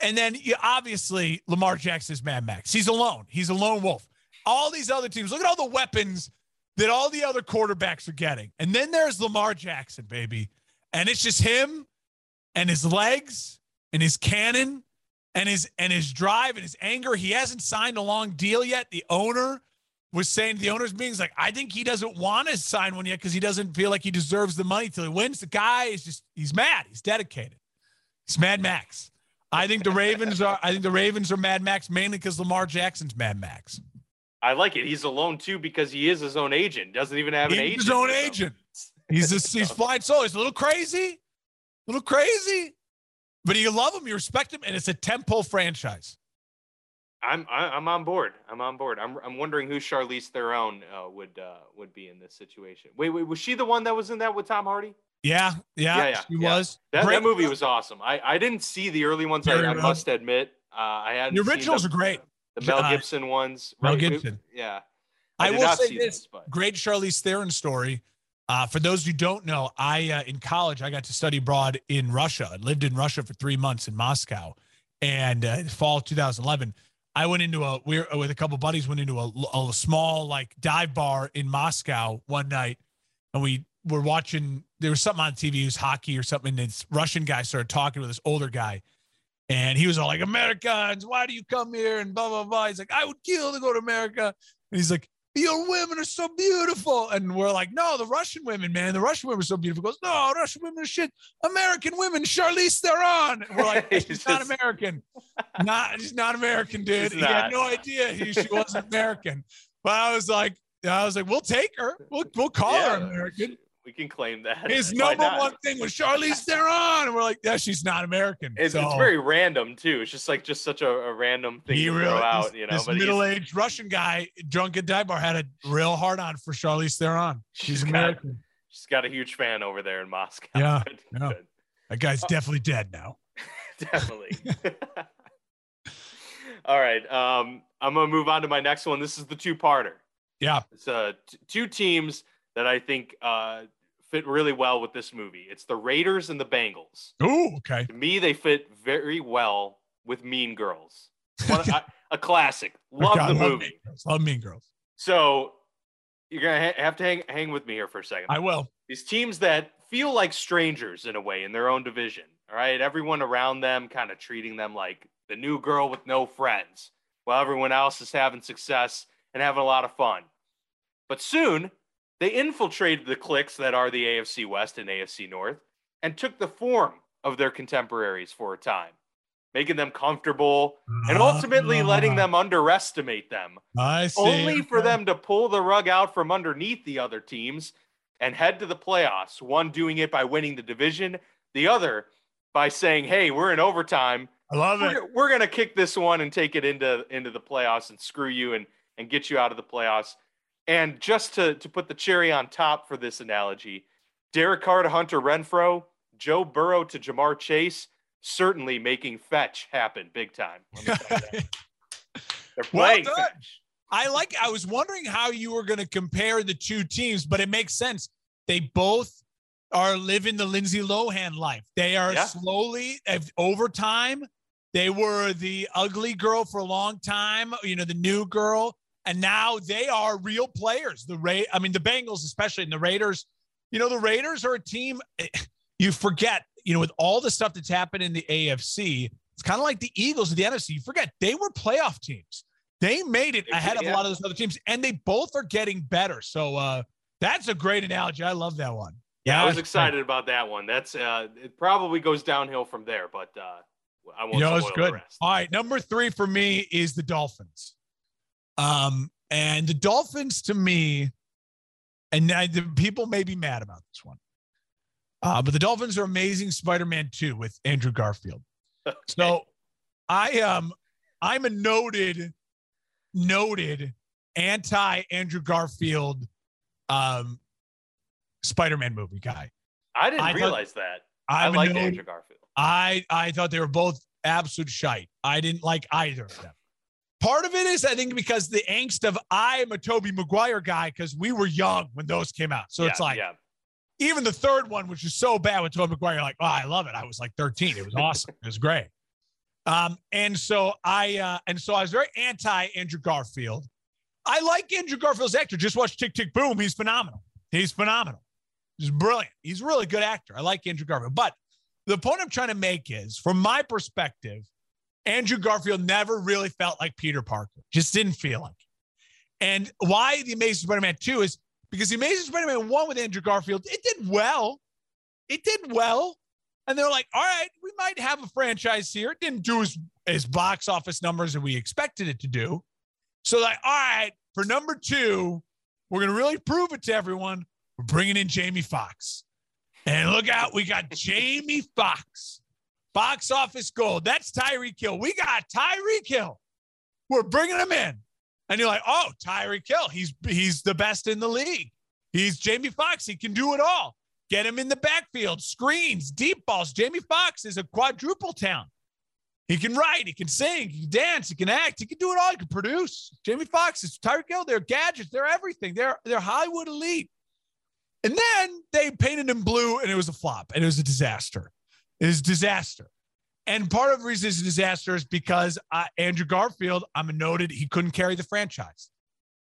B: and then you, obviously Lamar Jackson is Mad Max. He's alone. He's a lone wolf. All these other teams. Look at all the weapons that all the other quarterbacks are getting. And then there's Lamar Jackson, baby, and it's just him and his legs and his cannon and his and his drive and his anger. He hasn't signed a long deal yet. The owner was saying the owner's meetings like, I think he doesn't want to sign one yet because he doesn't feel like he deserves the money till he wins. The guy is just he's mad. He's dedicated. He's Mad Max. I think the Ravens are. I think the Ravens are Mad Max mainly because Lamar Jackson's Mad Max.
A: I like it. He's alone too because he is his own agent. Doesn't even have an agent.
B: his own agent. He's just, he's flying solo. He's a little crazy, a little crazy, but you love him, you respect him, and it's a tentpole franchise.
A: I'm I'm on board. I'm on board. I'm I'm wondering who Charlize Theron uh, would uh, would be in this situation. Wait, wait, was she the one that was in that with Tom Hardy?
B: Yeah, yeah,
A: Yeah, yeah,
B: she
A: yeah.
B: was.
A: That, that movie was awesome. I, I didn't see the early ones. I, I must admit, uh, I had
B: The originals are great.
A: The Mel
B: Uh,
A: Gibson ones.
B: Mel
A: right?
B: Gibson.
A: Yeah.
B: I,
A: did
B: will say this: great Charlize Theron story. Uh, for those who don't know, I uh, in college I got to study abroad in Russia. I lived in Russia for three months in Moscow, and uh, fall 2011, I went into a we were with a couple buddies went into a, a small like dive bar in Moscow one night, and we were watching. There was something on TV, it was hockey or something. And this Russian guy started talking with this older guy, and he was all like, "Americans, why do you come here?" And blah blah blah. He's like, "I would kill to go to America," and he's like. Your women are so beautiful. And we're like, no, the Russian women, man. The Russian women are so beautiful. He goes, no, Russian women are shit. American women, Charlize Theron. And we're like,
A: He's
B: she's not American. Not, she's not American, dude. He had no idea he, she wasn't American. But I was like, I was like, we'll take her. We'll, we'll call her American.
A: We can claim that.
B: His number one thing was Charlize Theron. And we're like, yeah, she's not American.
A: It's,
B: so
A: it's very random too. It's just like just such a, a random thing
B: he
A: to
B: really,
A: throw out, you know.
B: this middle-aged Russian guy, drunk at dive bar, had a real hard on for Charlize Theron. She's
A: She's got-
B: American.
A: she's got a huge fan over there in Moscow.
B: Yeah,
A: Good,
B: yeah.
A: good.
B: That guy's definitely dead now.
A: Definitely. All right. Um, I'm gonna move on to my next one. This is the two-parter.
B: Yeah.
A: It's uh, t- two teams that I think uh, fit really well with this movie. It's the Raiders and the Bengals.
B: Ooh, okay.
A: To me, they fit very well with Mean Girls. One, a, a classic. Love
B: Okay, I
A: the
B: love
A: movie.
B: Mean Girls. Love Mean Girls.
A: So you're gonna ha- have to hang hang with me here for a second.
B: I will.
A: These teams that feel like strangers in a way in their own division. All right, everyone around them kind of treating them like the new girl with no friends, while everyone else is having success and having a lot of fun. But soon they infiltrated the cliques that are the AFC West and AFC North and took the form of their contemporaries for a time, making them comfortable and ultimately letting
B: Ah,
A: them underestimate them
B: I see.
A: only for them to pull the rug out from underneath the other teams and head to the playoffs. One doing it by winning the division, the other by saying, "Hey, we're in overtime.
B: I love it.
A: We're, we're gonna kick this one and take it into into the playoffs and screw you and and get you out of the playoffs." And just to to put the cherry on top for this analogy, Derek Carr to Hunter Renfrow, Joe Burrow to Ja'Marr Chase, certainly making fetch happen big time. Let me tell you that. They're
B: Well
A: playing
B: done.
A: fetch.
B: I like. I was wondering how you were going to compare the two teams, but it makes sense. They both are living the Lindsay Lohan life. They are
A: Yeah.
B: slowly over time. They were the ugly girl for a long time. You know, the new girl, and now they are real players. The Ra- I mean, the Bengals, especially, and the Raiders. You know, the Raiders are a team. eh, You forget. You know, with all the stuff that's happened in the AFC, it's kind of like the Eagles of the NFC. You forget they were playoff teams. They made it ahead
A: did,
B: of a lot of those other teams, and they both are getting better. So uh, that's a great analogy. I love that one.
A: Yeah, I was
B: that's
A: excited about that one. That's uh, it probably goes downhill from there, but uh, I won't
B: great. You know, it's
A: spoil the
B: good.
A: rest.
B: All right, number three for me is the Dolphins. Um, and the Dolphins to me, and I, the people may be mad about this one, uh, but the Dolphins are amazing. Spider-Man Two with Andrew Garfield. So I um I'm a noted noted anti Andrew Garfield um Spider-Man movie guy.
A: I didn't
B: I thought-
A: realize that. I
B: I'm
A: liked
B: noted-
A: Andrew Garfield.
B: I I thought they were both absolute shite. I didn't like either of them. Part of it is I think because the angst of I am a Tobey Maguire guy because we were young when those came out. So
A: yeah,
B: it's like
A: yeah,
B: even the third one, which is so bad with Tobey Maguire, you're like, oh, I love it. I was like 13. It was awesome. it was great. Um, and so I uh, and so I was very anti Andrew Garfield. I like Andrew Garfield's actor. Just watch Tick Tick Boom. He's phenomenal. He's phenomenal. He's brilliant. He's a really good actor. I like Andrew Garfield. But the point I'm trying to make is, from my perspective, Andrew Garfield never really felt like Peter Parker. Just didn't feel like. it. And why the Amazing Spider-Man 2 is because the Amazing Spider-Man 1 with Andrew Garfield, it did well. It did well. And they're like, all right, we might have a franchise here. It didn't do as, as box office numbers as we expected it to do. So, like, all right, for number two, we're going to really prove it to everyone. We're bringing in Jamie Foxx. And look out, we got Jamie Foxx. Box office gold. That's Tyreek Hill. We got Tyreek Hill. We're bringing him in. And you're like, oh, Tyreek Hill, he's he's the best in the league. He's Jamie Foxx. He can do it all. Get him in the backfield, screens, deep balls. Jamie Foxx is a quadruple town. He can write, he can sing, he can dance, he can act, he can do it all. He can produce. Jamie Foxx is Tyreek Hill. They're gadgets. They're everything. They're they're Hollywood elite. And then they painted him blue, and it was a flop, and it was a disaster. A disaster. And part of the reason it's a disaster is because uh, Andrew Garfield, I'm noted, he couldn't carry the franchise.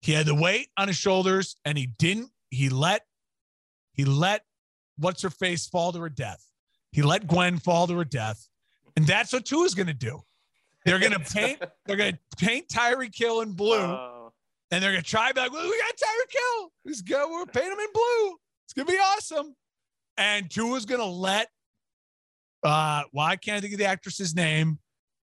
B: He had the weight on his shoulders, and he didn't. He let he let what's her face fall to her death. He let Gwen fall to her death, and that's what two is going to do. They're going to paint. they're going to paint Tyreek Hill in blue, uh, and they're going to try be like, well, "We got Tyreek Hill. Let's go. We're painting him in blue. It's going to be awesome." And two is going to let. Uh, why can't I think of the actress's name?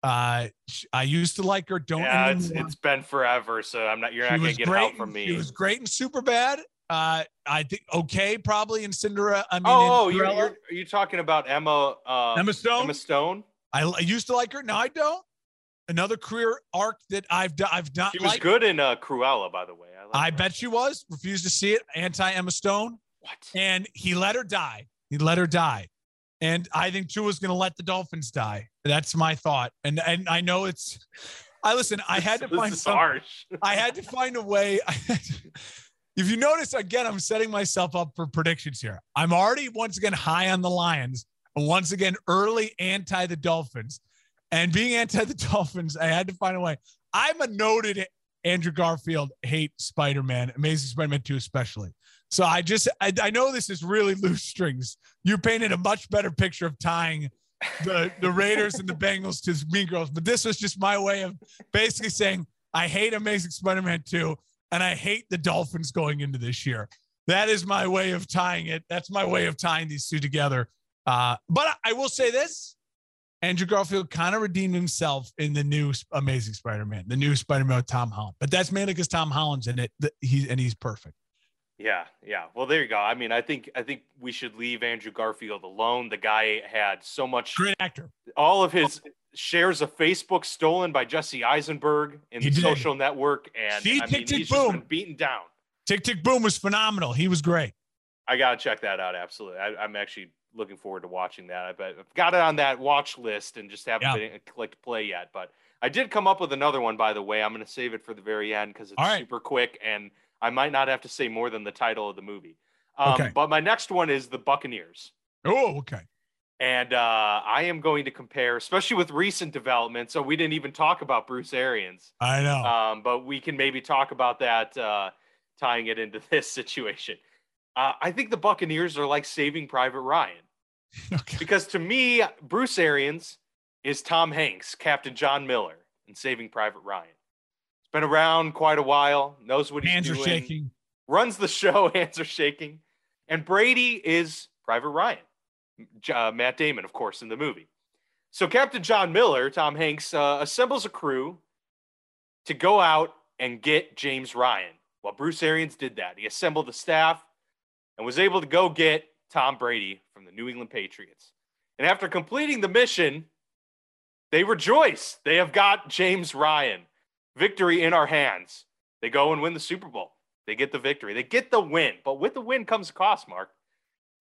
B: Uh, I used to like her. Don't.
A: Yeah, it's, it's been forever, so I'm not. You're not going to get help from me.
B: She was great and Superbad. Uh, I think okay, probably in Cinderella. I mean,
A: oh, you're, you're, are you talking about Emma? Uh,
B: Emma Stone.
A: Emma Stone.
B: I, I, used to like her. Now I don't. Another career arc that I've I've not.
A: She was
B: liked.
A: good in uh, Cruella, by the way.
B: I, I bet she was. Refused to see it. Anti Emma Stone.
A: What?
B: And he let her die. He let her die. And I think Tua's going to let the Dolphins die. That's my thought. And and I know it's. I listen. I had to find some. Harsh. I had to find a way. if you notice, again, I'm setting myself up for predictions here. I'm already once again high on the Lions, and once again early anti the Dolphins. And being anti the Dolphins, I had to find a way. I'm a noted Andrew Garfield hate Spider Man, Amazing Spider Man 2 especially. So I just I, I know this is really loose strings. You painted a much better picture of tying the the Raiders and the Bengals to Mean Girls, but this was just my way of basically saying I hate Amazing Spider Man 2 and I hate the Dolphins going into this year. That is my way of tying it. That's my way of tying these two together. Uh, but I will say this Andrew Garfield kind of redeemed himself in the new Amazing Spider-Man, the new Spider-Man with Tom Holland. But that's mainly because Tom Holland's in it. He's and he's perfect.
A: Yeah, yeah. Well, there you go. I mean, I think I think we should leave Andrew Garfield alone. The guy had so much
B: great actor.
A: All of his shares of Facebook stolen by Jesse Eisenberg in the social network, and See, I mean, tick, he's boom. just been beaten down.
B: Tick Tick Boom was phenomenal. He was great.
A: I gotta check that out. Absolutely, I, am actually looking forward to watching that. I bet I've got it on that watch list and just haven't yeah. been clicked play yet. But I did come up with another one, by the way. I'm going to save it for the very end because it's right. super quick and I might not have to say more than the title of the movie. Um, okay. But my next one is the Buccaneers.
B: Oh, okay.
A: And uh, I am going to compare, especially with recent developments. So we didn't even talk about Bruce Arians.
B: I know.
A: Um, but we can maybe talk about that, uh, tying it into this situation. Uh, I think the Buccaneers are like Saving Private Ryan. Okay. Because to me, Bruce Arians is Tom Hanks, Captain John Miller, in Saving Private Ryan. Been around quite a while, knows what
B: hands
A: he's doing.
B: Hands are shaking.
A: Runs the show, hands are shaking. And Brady is Private Ryan. Uh, Matt Damon, of course, in the movie. So Captain John Miller, Tom Hanks, uh, assembles a crew to go out and get James Ryan. Well, Bruce Arians did that. He assembled the staff and was able to go get Tom Brady from the New England Patriots. And after completing the mission, they rejoice. They have got James Ryan. Victory in our hands. They go and win the Super Bowl. They get the victory. They get the win. But with the win comes a cost, Mark.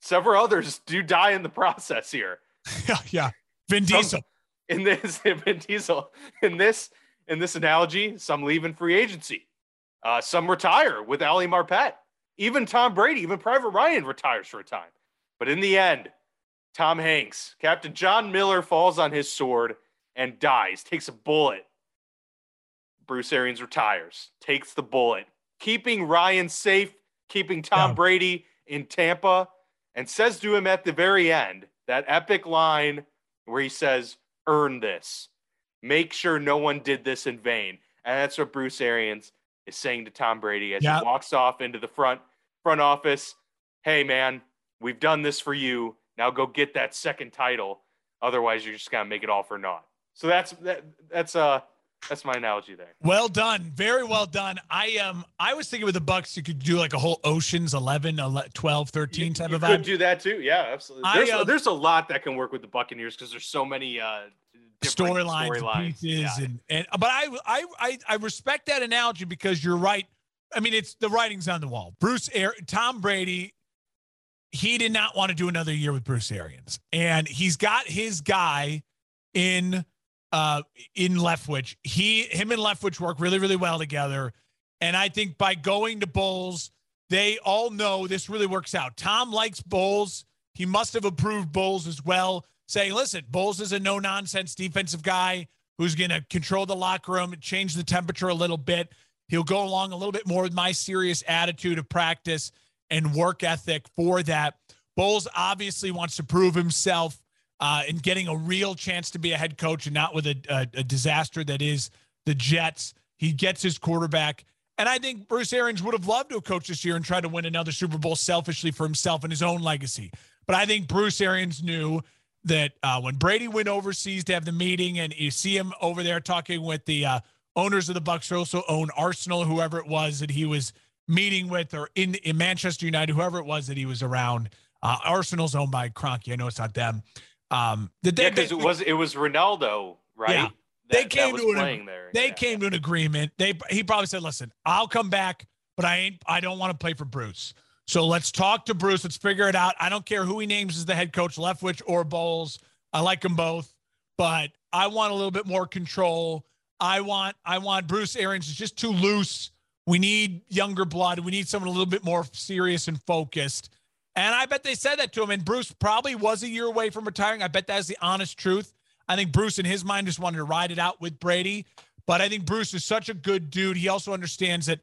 A: Several others do die in the process here.
B: yeah, yeah. Vin some, Diesel.
A: In this, Vin Diesel. In this, in this analogy, some leave in free agency. Uh, some retire with Ali Marpet. Even Tom Brady, even Private Ryan retires for a time. But in the end, Tom Hanks, Captain John Miller falls on his sword and dies, takes a bullet. Bruce Arians retires, takes the bullet, keeping Ryan safe, keeping Tom yeah. Brady in Tampa, and says to him at the very end that epic line where he says, Earn this. Make sure no one did this in vain. And that's what Bruce Arians is saying to Tom Brady as he walks off into the front front office. Hey man, We've done this for you. Now go get that second title. Otherwise, you're just gonna make it all for naught. So that's that, that's uh that's my analogy there.
B: Well done. Very well done. I um I was thinking with the Bucks you could do like a whole Oceans 11, 12, 13
A: you,
B: type
A: you
B: of
A: could do that too. Yeah, absolutely. There's, I, um, there's a lot that can work with the Buccaneers because there's so many uh
B: storylines, story pieces, yeah. and and but I, I I I respect that analogy because you're right. I mean, it's the writing's on the wall. Bruce, Air, Tom Brady, he did not want to do another year with Bruce Arians, and he's got his guy in uh in Leftwich. He him and Leftwich work really really well together, and I think by going to Bowles, they all know this really works out. Tom likes Bowles. He must have approved Bowles as well saying, listen, Bowles is a no nonsense defensive guy who's going to control the locker room, change the temperature a little bit. He'll go along a little bit more with my serious attitude of practice and work ethic for that. Bowles obviously wants to prove himself uh, in getting a real chance to be a head coach and not with a, a, a disaster that is the Jets. He gets his quarterback. And I think Bruce Arians would have loved to coach this year and try to win another Super Bowl selfishly for himself and his own legacy. But I think Bruce Arians knew that uh, when Brady went overseas to have the meeting, and you see him over there talking with the uh, owners of the Bucks, who also own Arsenal, whoever it was that he was meeting with, or in, in Manchester United, whoever it was that he was around. Uh, Arsenal's owned by Kroenke. I know it's not them. Um,
A: the yeah, because it was it was Ronaldo, right? Yeah.
B: That, they came to an there. they yeah. came to an agreement. They he probably said, "Listen, I'll come back, but I ain't. I don't want to play for Bruce." So let's talk to Bruce. Let's figure it out. I don't care who he names as the head coach, Leftwich or Bowles. I like them both, but I want a little bit more control. I want I want Bruce Arians is just too loose. We need younger blood. We need someone a little bit more serious and focused. And I bet they said that to him. And Bruce probably was a year away from retiring. I bet that's the honest truth. I think Bruce, in his mind, just wanted to ride it out with Brady. But I think Bruce is such a good dude. He also understands that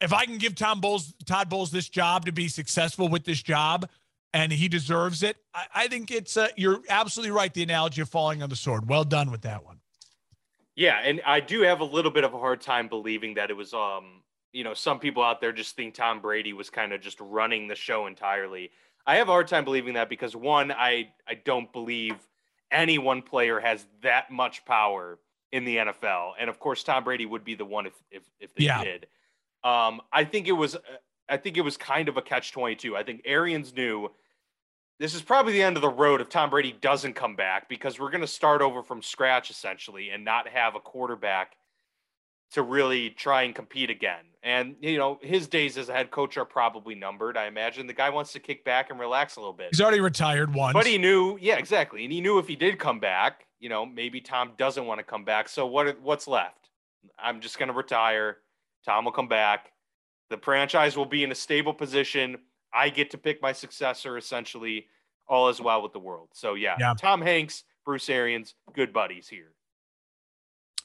B: if I can give Tom Bowles, Todd Bowles this job to be successful with this job, and he deserves it, I, I think it's uh, you're absolutely right. The analogy of falling on the sword. Well done with that one.
A: Yeah, and I do have a little bit of a hard time believing that it was um you know some people out there just think Tom Brady was kind of just running the show entirely. I have a hard time believing that because one, I I don't believe any one player has that much power in the NFL, and of course Tom Brady would be the one if if if they yeah. did. Um, I think it was I think it was kind of a catch 22. I think Arians knew this is probably the end of the road if Tom Brady doesn't come back because we're going to start over from scratch essentially and not have a quarterback to really try and compete again. And you know, his days as a head coach are probably numbered. I imagine the guy wants to kick back and relax a little bit.
B: He's already retired once.
A: But he knew, yeah, exactly. And he knew if he did come back, you know, maybe Tom doesn't want to come back. So what what's left? I'm just going to retire Tom will come back. The franchise will be in a stable position. I get to pick my successor, essentially, all as well with the world. So, yeah, yeah. Tom Hanks, Bruce Arians, good buddies here.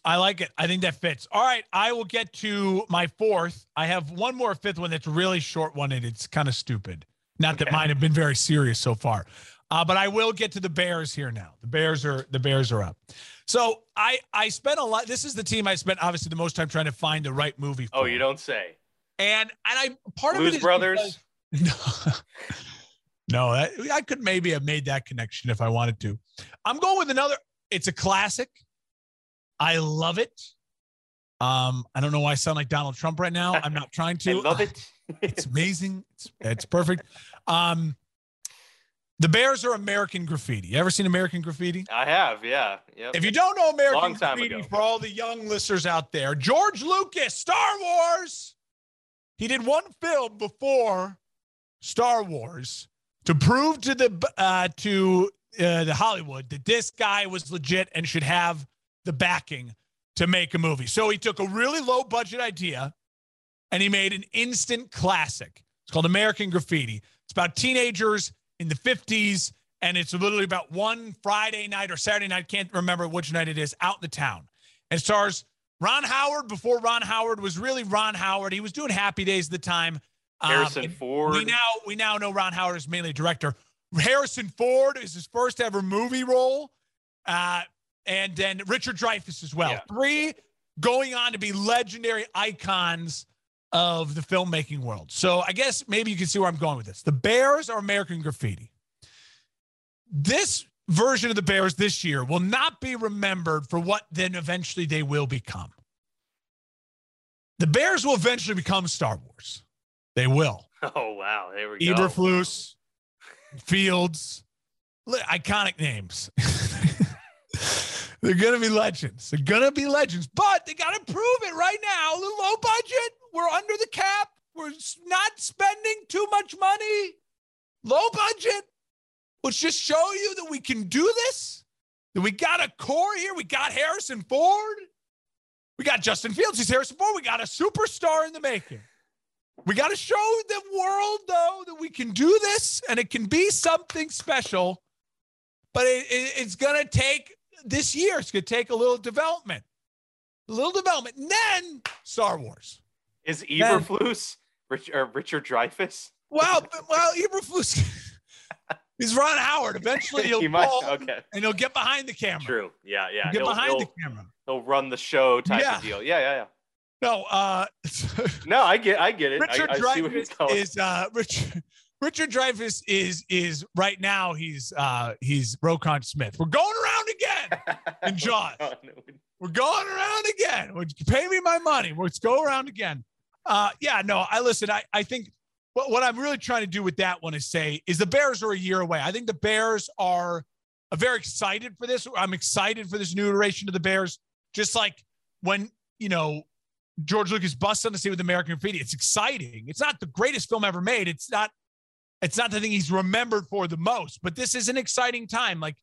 B: I like it. I think that fits. All right, I will get to my fourth. I have one more fifth one that's really short one, and it's kind of stupid. Not that mine have been very serious so far, uh, but I will get to the Bears here now. The Bears are the Bears are up. So I I spent a lot. This is the team I spent obviously the most time trying to find the right movie.
A: Oh, for. Oh, you don't say.
B: And and I part
A: Blues
B: of it is
A: Brothers.
B: Because, no, no, I, I could maybe have made that connection if I wanted to. I'm going with another. It's a classic. I love it. Um, I don't know why I sound like Donald Trump right now. I'm not trying to.
A: I love it.
B: it's amazing. It's it's perfect. Um, the Bears are American Graffiti. You ever seen American Graffiti?
A: I have, yeah. Yep.
B: If you don't know American Graffiti, ago. for all the young listeners out there, George Lucas, Star Wars. He did one film before Star Wars to prove to the uh, to uh, the Hollywood that this guy was legit and should have the backing to make a movie. So he took a really low budget idea and he made an instant classic. It's called American Graffiti. It's about teenagers in the 50s. And it's literally about one Friday night or Saturday night, can't remember which night it is, out in the town. And stars Ron Howard before Ron Howard was really Ron Howard. He was doing Happy Days at the time.
A: Um, Harrison um, Ford.
B: We now we now know Ron Howard is mainly a director. Harrison Ford is his first ever movie role. Uh, and then Richard Dreyfuss as well. Yeah. Three going on to be legendary icons of the filmmaking world. So I guess maybe you can see where I'm going with this. The Bears are American Graffiti. This version of the Bears this year will not be remembered for what then eventually they will become. The Bears will eventually become Star Wars. They will.
A: Oh wow, there we
B: go. Eberflus, Fields, iconic names. They're gonna be legends. They're gonna be legends, but they gotta prove it right now. The low budget. We're under the cap. We're not spending too much money. Low budget. Let's just show you that we can do this. That we got a core here. We got Harrison Ford. We got Justin Fields. He's Harrison Ford. We got a superstar in the making. We got to show the world, though, that we can do this and it can be something special. But it, it, it's going to take this year. It's going to take a little development, a little development. And then Star Wars.
A: Is Eberflus Rich, Richard Dreyfuss?
B: Well, well, Eberflus. is Ron Howard. Eventually, he'll
A: he might, okay.
B: and he'll get behind the camera.
A: True. Yeah, yeah.
B: Get
A: He'll-
B: behind
A: he'll,
B: the camera.
A: he'll run the show type
B: Yeah.
A: of deal. Yeah, yeah, yeah.
B: No, uh,
A: No, I get, I get it.
B: Richard
A: I, I where
B: Dreyfuss is uh, Richard. Richard Dreyfuss is is right now. He's uh he's Roquan Smith. We're going around again in Jaws.
A: Oh.
B: We're going around again. Would you pay me my money? Let's go around again. Uh, yeah, no, I listen. I, I think what, what I'm really trying to do with that one is say is the Bears are a year away. I think the Bears are very excited for this. I'm excited for this new iteration of the Bears. Just like when you know George Lucas busts on the scene with American Graffiti, it's exciting. It's not the greatest film ever made. It's not. It's not the thing he's remembered for the most. But this is an exciting time. Like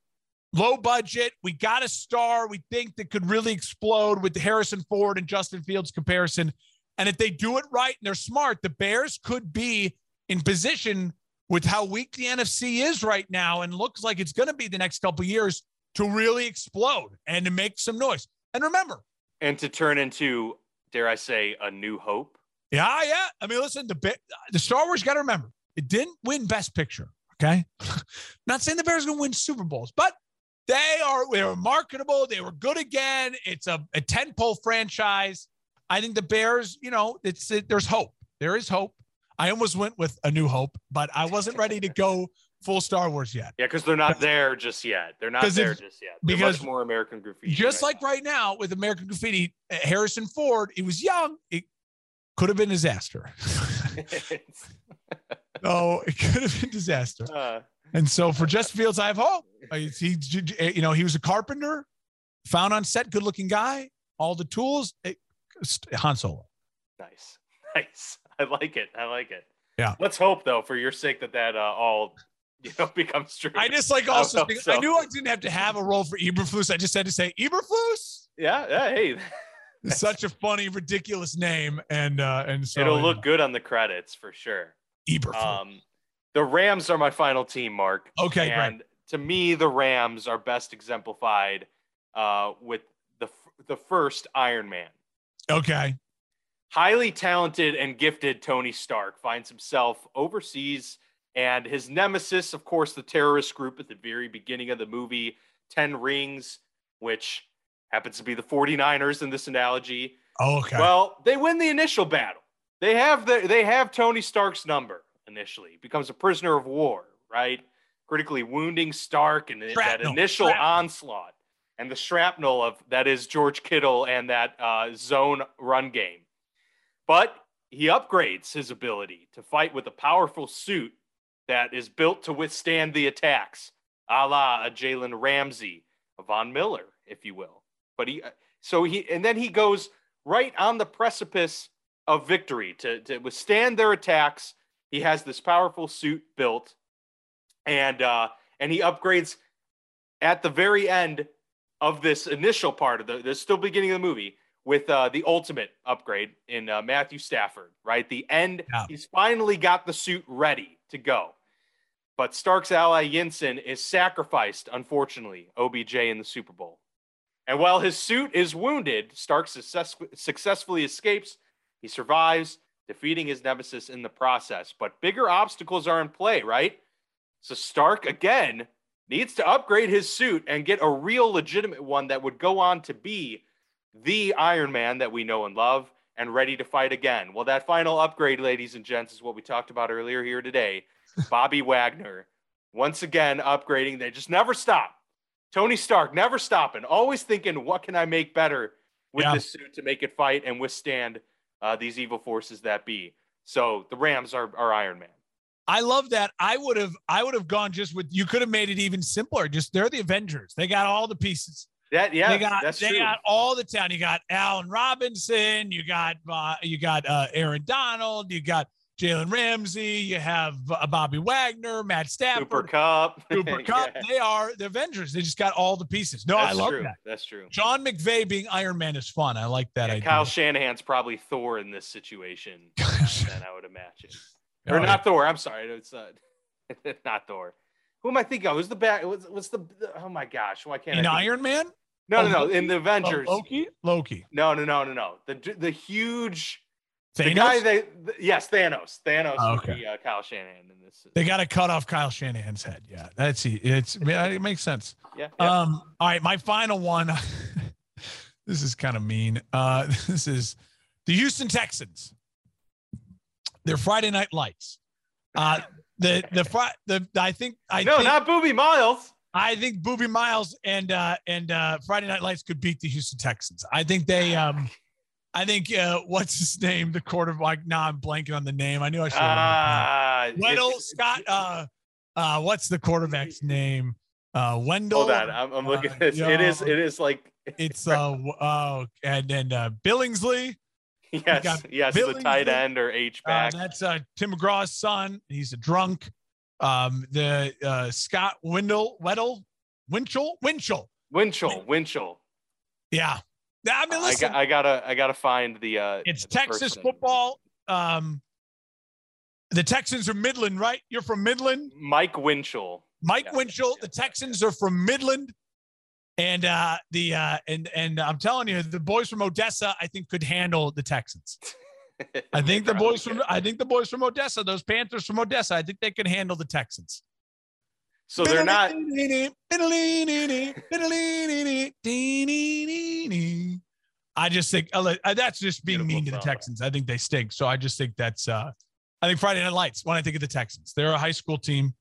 B: low budget. We got a star we think that could really explode with the Harrison Ford and Justin Fields comparison. And if they do it right and they're smart, the Bears could be in position with how weak the NFC is right now and looks like it's going to be the next couple of years to really explode and to make some noise. And remember,
A: and to turn into, dare I say, a new hope.
B: yeah, yeah. I mean, listen, the the Star Wars got to remember it didn't win Best Picture. Okay, not saying the Bears are going to win Super Bowls, but they are they were marketable. They were good again. It's a, a tentpole franchise. I think the Bears, you know, it's it, there's hope. There is hope. I almost went with a new hope, but I wasn't ready to go full Star Wars yet.
A: Yeah, because they're not there just yet. They're not there just yet. They're
B: because
A: much more American Graffiti.
B: Just
A: right
B: like right now with American Graffiti, uh, Harrison Ford, he was young. It could have been disaster. no, it could have been disaster.
A: uh,
B: And so for Justin Fields, I have hope. He, you know, he was a carpenter, found on set, good looking guy, all the tools. It, Han Solo.
A: nice, nice. I like it. I like it.
B: Yeah.
A: Let's hope though, for your sake, that that uh, all you know becomes true.
B: I just like also, think-
A: so.
B: I knew I didn't have to have a role for Eberflus. I just had to say Eberflus.
A: yeah, yeah. Hey,
B: such a funny, ridiculous name, and uh, and so
A: it'll look good on the credits for sure.
B: Eberflus.
A: Um, the Rams are my final team, Mark.
B: okay, great.
A: and to me, the Rams are best exemplified uh, with the the first Iron Man.
B: Okay.
A: Highly talented and gifted Tony Stark finds himself overseas, and his nemesis, of course, the terrorist group at the very beginning of the movie, Ten Rings, which happens to be the 49ers in this analogy.
B: Oh, okay.
A: Well, they win the initial battle. They have the they have Tony Stark's number initially. Becomes a prisoner of war, right? Critically wounding Stark and that initial
B: shrapnel.
A: onslaught and the shrapnel of that is George Kittle and that uh, zone run game. But he upgrades his ability to fight with a powerful suit that is built to withstand the attacks, a la a Jalen Ramsey, a Von Miller, if you will. But he, so he, and then he goes right on the precipice of victory to, to withstand their attacks. He has this powerful suit built, and uh, and he upgrades at the very end of this initial part of the, the still beginning of the movie with uh, the ultimate upgrade in uh, Matthew Stafford. Right, the end.
B: Yeah.
A: He's finally got the suit ready to go. But Stark's ally Yinsen is sacrificed, unfortunately, OBJ in the Super Bowl. And while his suit is wounded, Stark success- successfully escapes. He survives, defeating his nemesis in the process. But bigger obstacles are in play, right? So Stark, again, needs to upgrade his suit and get a real legitimate one that would go on to be the Iron Man that we know and love and ready to fight again. Well, that final upgrade, ladies and gents, is what we talked about earlier here today. Bobby Wagner, once again, upgrading. They just never stop. Tony Stark, never stopping, always thinking, what can I make better with
B: Yeah.
A: this suit to make it fight and withstand uh, these evil forces that be. So the Rams are, are Iron Man.
B: I love that. I would have I would have gone just with you could have made it even simpler. Just they're the Avengers. They got all the pieces.
A: That yeah,
B: they got
A: that's
B: they
A: true.
B: got all the town. You got Allen Robinson. You got uh, you got uh, Aaron Donald. You got Jalen Ramsey. You have uh, Bobby Wagner, Matt Stafford,
A: Cooper Kupp.
B: Cooper Kupp.
A: Yeah,
B: They are the Avengers. They just got all the pieces. No,
A: that's
B: I love
A: true.
B: that.
A: That's true.
B: Sean McVay being Iron Man is fun. I like that
A: Yeah,
B: idea.
A: Kyle Shanahan's probably Thor in this situation. then I would imagine,
B: Oh,
A: or
B: yeah.
A: not Thor. I'm sorry, it's uh, not Thor. Who am I thinking of? Who's the back? What's, what's the? Oh my gosh, why can't
B: in
A: I?
B: Iron Man?
A: No, no,
B: Oh,
A: no. In the
B: Oh,
A: Avengers.
B: Loki? Loki.
A: No, no, no, no, no. The the huge
B: Thanos?
A: the guy that the, yes, Thanos. Thanos
B: Oh,
A: would
B: okay.
A: be uh, Kyle Shanahan in this.
B: they got to cut off Kyle Shanahan's head. Yeah, that's it's it makes sense.
A: yeah, yeah.
B: Um, all right, my final one. this is kind of mean. Uh, this is the Houston Texans. They're Friday Night Lights. Uh, the the Fri- the I think I
A: no,
B: think,
A: not Boobie Miles.
B: I think Boobie Miles and uh, and uh, Friday Night Lights could beat the Houston Texans. I think they. Um, I think uh, what's his name? The quarterback. Now I'm blanking on the name. I knew I should.
A: Ah,
B: Wendell Scott. Uh, uh, what's the quarterback's name? Uh, Wendell.
A: Hold on, I'm, I'm looking
B: uh,
A: at this. It is it is like
B: It's uh oh and then uh Billingsley.
A: yes yes the tight end or H
B: Uh,
A: back.
B: that's uh Tim McGraw's son. He's a drunk. Um the uh Scott Wendell Weddle Winchell Winchell.
A: Winchell Winchell.
B: Yeah. Yeah, I mean
A: I
B: listen,
A: got I gotta I gotta find the uh
B: it's
A: the
B: Texas
A: person.
B: football. Um the Texans are Midland, right? You're from Midland.
A: Mike Winchell.
B: Mike
A: Yeah.
B: Winchell. The Texans are from Midland. And uh the uh and and I'm telling you, the boys from Odessa, I think, could handle the Texans. I think the boys from I think the boys from Odessa, those Panthers from Odessa, I think they can handle the Texans.
A: So they're not
B: I just think that's just being
A: Beautiful
B: mean to the
A: song.
B: Texans. I think they stink. So I just think that's uh I think Friday Night Lights when I think of the Texans. They're a high school team.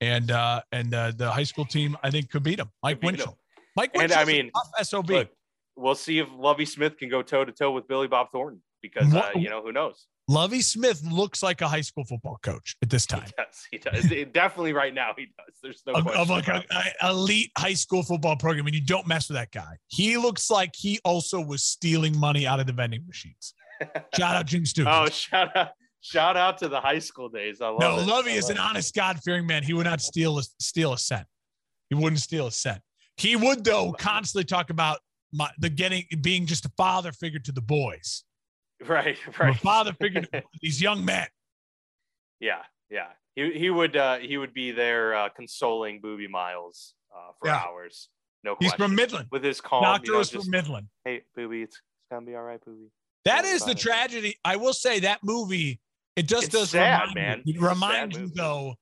B: And uh and uh, the high school team I think could beat them. Mike
A: Could beat 'em.
B: Winchell. Mike
A: And, I mean,
B: SOB.
A: look, we'll see if Lovie Smith can go toe to toe with Billy Bob Thornton because uh, you know who knows.
B: Lovie Smith looks like a high school football coach at this time.
A: He does. He does. Definitely right now he does. There's no
B: of,
A: question.
B: of like a,
A: about it.
B: a elite high school football program, and you don't mess with that guy. He looks like he also was stealing money out of the vending machines. Shout out Jim Stoops.
A: oh, shout out! Shout out to the high school days. I love
B: no,
A: it.
B: Lovie
A: I
B: is an
A: it.
B: honest, God fearing man. He would not steal a, steal a cent. He wouldn't steal a cent. He would though constantly talk about my, the getting being just a father figure to the boys,
A: Right, right.
B: father figure these young men.
A: Yeah, yeah. He he would uh, he would be there uh, consoling Boobie Miles uh, for
B: Yeah.
A: hours. No
B: He's
A: question.
B: from Midland.
A: With his calm,
B: Doctor
A: you know,
B: was
A: just,
B: from Midland.
A: hey Boobie, it's, it's gonna be all right, Boobie.
B: That is the tragedy. I will say that movie, it just
A: It's
B: does
A: sad,
B: remind
A: man.
B: you. Reminds you
A: movie.
B: though,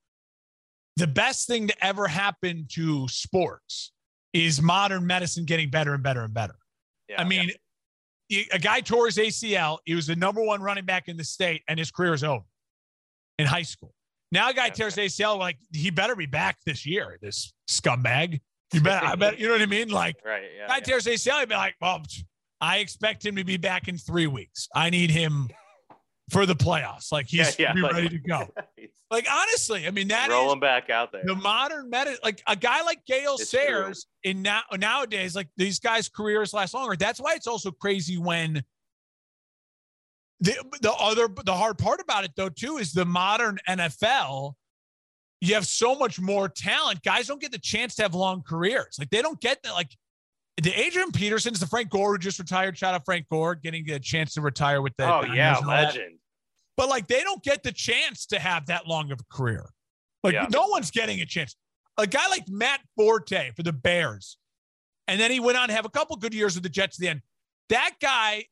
B: the best thing to ever happen to sports is modern medicine getting better and better and better.
A: Yeah,
B: I mean, he- a guy tore his ACL. He was the number one running back in the state, and his career is over in high school. Now, a guy tears ACL, like he better be back this year. This scumbag. You bet. I bet. You know what I mean? Like
A: right. Yeah,
B: guy
A: yeah.
B: tears ACL, he'd be like, well, I expect him to be back in three weeks. I need him for the playoffs. Like he's
A: Yeah, yeah, like-
B: ready to go. Like honestly, I mean that is
A: rolling back out there.
B: the modern medicine. Like a guy like Gale
A: It's
B: Sayers in now nowadays, like these guys' careers last longer. That's why it's also crazy when the the other the hard part about it though too is the modern NFL. You have so much more talent. Guys don't get the chance to have long careers. Like they don't get that. Like the Adrian Petersons, the Frank Gore who just retired. Shout out Frank Gore getting a chance to retire with the.
A: oh yeah,
B: honors and all that.
A: legend.
B: But like they don't get the chance to have that long of a career. Like
A: Yeah.
B: no one's getting a chance. A guy like Matt Forte for the Bears, and then he went on to have a couple good years with the Jets at the end. That guy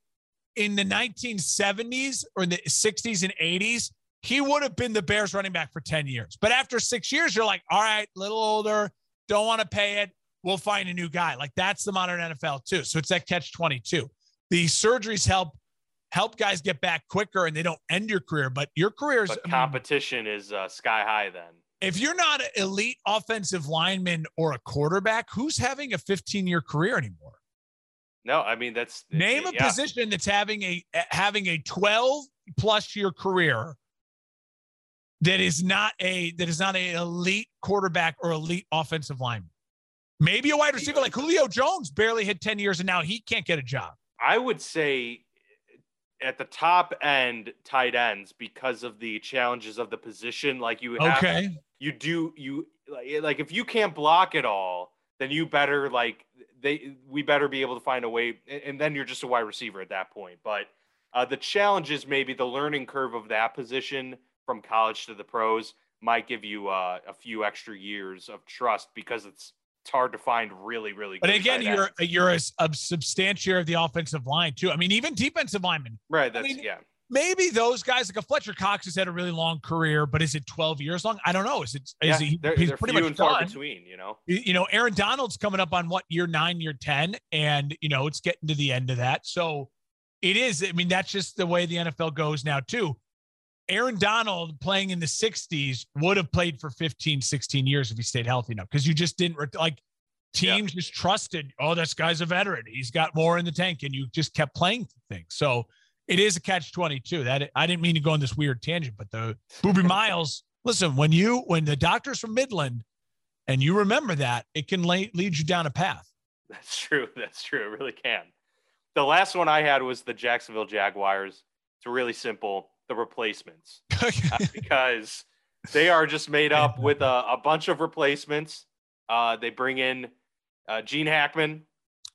B: in the 1970s or in the 60s and 80s, he would have been the Bears running back for 10 years. But after six years, you're like, all right, little older, don't want to pay it. We'll find a new guy. Like that's the modern NFL too. So it's that catch 22. The surgeries help help guys get back quicker and they don't end your career, but your career's
A: But
B: I mean,
A: competition is uh, sky high then.
B: if you're not an elite offensive lineman or a quarterback, who's having a 15 year career anymore?
A: No, I mean that's
B: Name a position that's having a having a 12 plus year career that is not a that is not an elite quarterback or elite offensive lineman. Maybe a wide receiver like Julio Jones barely hit 10 years and now he can't get a job.
A: I would say at the top end tight ends because of the challenges of the position. Like you have,
B: okay,
A: you do you like, if you can't block it all, then you better like they we better be able to find a way, and then you're just a wide receiver at that point. But uh, the challenge is maybe the learning curve of that position from college to the pros might give you uh, a few extra years of trust because it's it's hard to find really, really. Good.
B: But again, you're you're a, a substantiator of the offensive line too. I mean, even defensive linemen.
A: Right. That's
B: I mean,
A: yeah.
B: Maybe those guys like a Fletcher Cox has had a really long career, but is it 12 years long? I don't know. Is it? Is
A: yeah,
B: he?
A: They're,
B: he's
A: they're
B: pretty much
A: far
B: done.
A: between. You know.
B: You know, Aaron Donald's coming up on what year nine, year 10, and you know it's getting to the end of that. So it is. I mean, that's just the way the NFL goes now too. Aaron Donald playing in the 60s would have played for 15, 16 years if he stayed healthy enough because you just didn't like teams yeah. just trusted, oh, this guy's a veteran. He's got more in the tank, and you just kept playing things. So it is a catch 22. That I didn't mean to go on this weird tangent, but the Boobie Miles, listen, when you when the doctor's from Midland and you remember that, it can lay, lead you down a path.
A: That's true. That's true. It really can. The last one I had was the Jacksonville Jaguars. It's really simple the replacements uh, because they are just made up with a, a bunch of replacements. Uh, they bring in uh, Gene Hackman,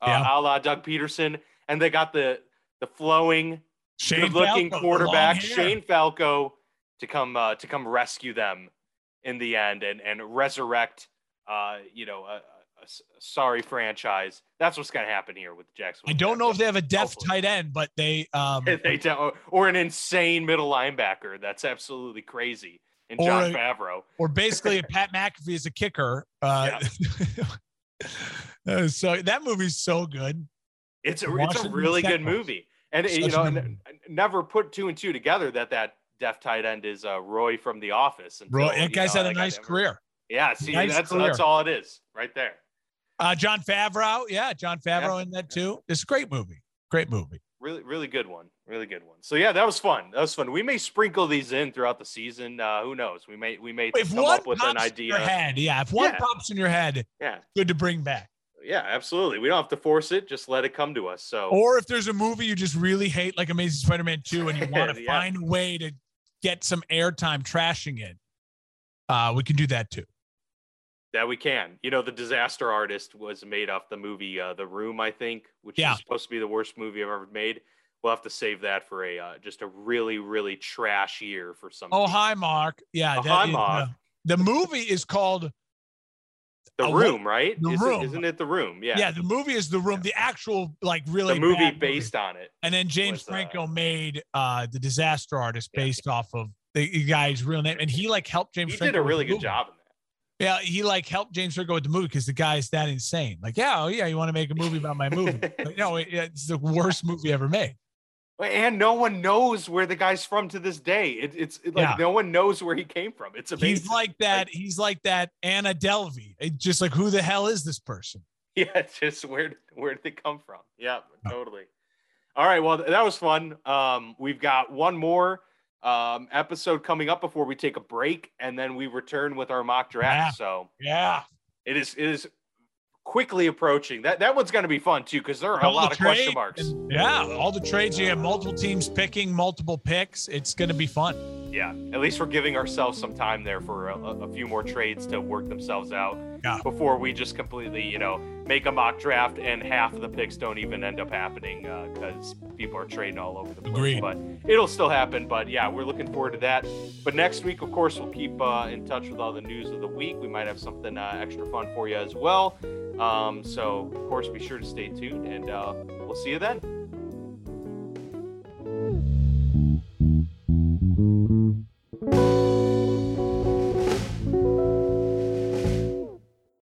A: uh, yeah. a la Doug Pederson, and they got the the flowing, good-looking Falco, quarterback Shane Falco to come uh, to come rescue them in the end and and resurrect, uh, you know, a, sorry franchise. That's what's going to happen here with Jackson.
B: I don't know if they have a deaf tight end, but they um
A: they don't, or an insane middle linebacker. That's absolutely crazy. And Jon Favreau,
B: or basically a Pat McAfee as a kicker. Uh, uh, so that movie's so good.
A: It's a it's a really good movie, and Such you know, and, never put two and two together that that deaf tight end is uh, Roy from The Office.
B: Until, Roy, that guy's know, had a nice career.
A: Yeah, see, nice that's career. that's all it is right there.
B: Uh, Jon Favreau, yeah, Jon Favreau yeah. in that too. It's a great movie. Great movie.
A: Really, really good one. Really good one. So yeah, that was fun. That was fun. We may sprinkle these in throughout the season. Uh, who knows? We may we may
B: if come up with an idea. In your head, yeah. If one yeah. pops in your head,
A: yeah,
B: good to bring back.
A: Yeah, absolutely. We don't have to force it. Just let it come to us. So,
B: or if there's a movie you just really hate, like Amazing Spider-Man Two, and you want to yeah. find a way to get some airtime trashing it, uh, we can do that too.
A: That we can. You know, the disaster artist was made off the movie uh, The Room, I think, which yeah. is supposed to be the worst movie I've ever made. We'll have to save that for a uh, just a really really trash year for some.
B: Oh, hi, Mark. Yeah,
A: oh, hi, Mark.
B: Uh, the movie is called
A: The Room, right?
B: The
A: isn't,
B: Room.
A: Isn't it The Room? Yeah.
B: Yeah, the movie is The Room. Yeah. The actual like really
A: the movie based
B: movie.
A: on it.
B: And then James was, uh, Franco made uh the disaster artist based yeah. off of the guy's real name, and he like helped James.
A: He
B: Franco
A: did a really good movie. job in that.
B: Yeah, he like helped James Franco with the movie because the guy is that insane. Like, yeah, oh yeah, you want to make a movie about my movie? but, no, it, it's the worst movie ever made.
A: And no one knows where the guy's from to this day. It, it's it, like yeah. no one knows where he came from. It's amazing.
B: He's like that. Like, he's like that Anna Delvey. It just like who the hell is this person?
A: Yeah, just where where did they come from? Yeah, oh. totally. All right, well that was fun. Um, we've got one more um, episode coming up before we take a break, and then we return with our mock draft.
B: Yeah.
A: So
B: yeah,
A: it is it is quickly approaching. That that one's going to be fun too because there are all a lot of trade, question marks.
B: Yeah, all the trades you have multiple teams picking multiple picks. It's going to be fun.
A: Yeah, at least we're giving ourselves some time there for a, a few more trades to work themselves out
B: yeah.
A: before we just completely, you know, make a mock draft and half of the picks don't even end up happening because uh, people are trading all over the place.
B: Agreed.
A: But it'll still happen. But yeah, we're looking forward to that. But next week, of course, we'll keep uh, in touch with all the news of the week. We might have something uh, extra fun for you as well. Um, so, of course, be sure to stay tuned and uh, we'll see you then.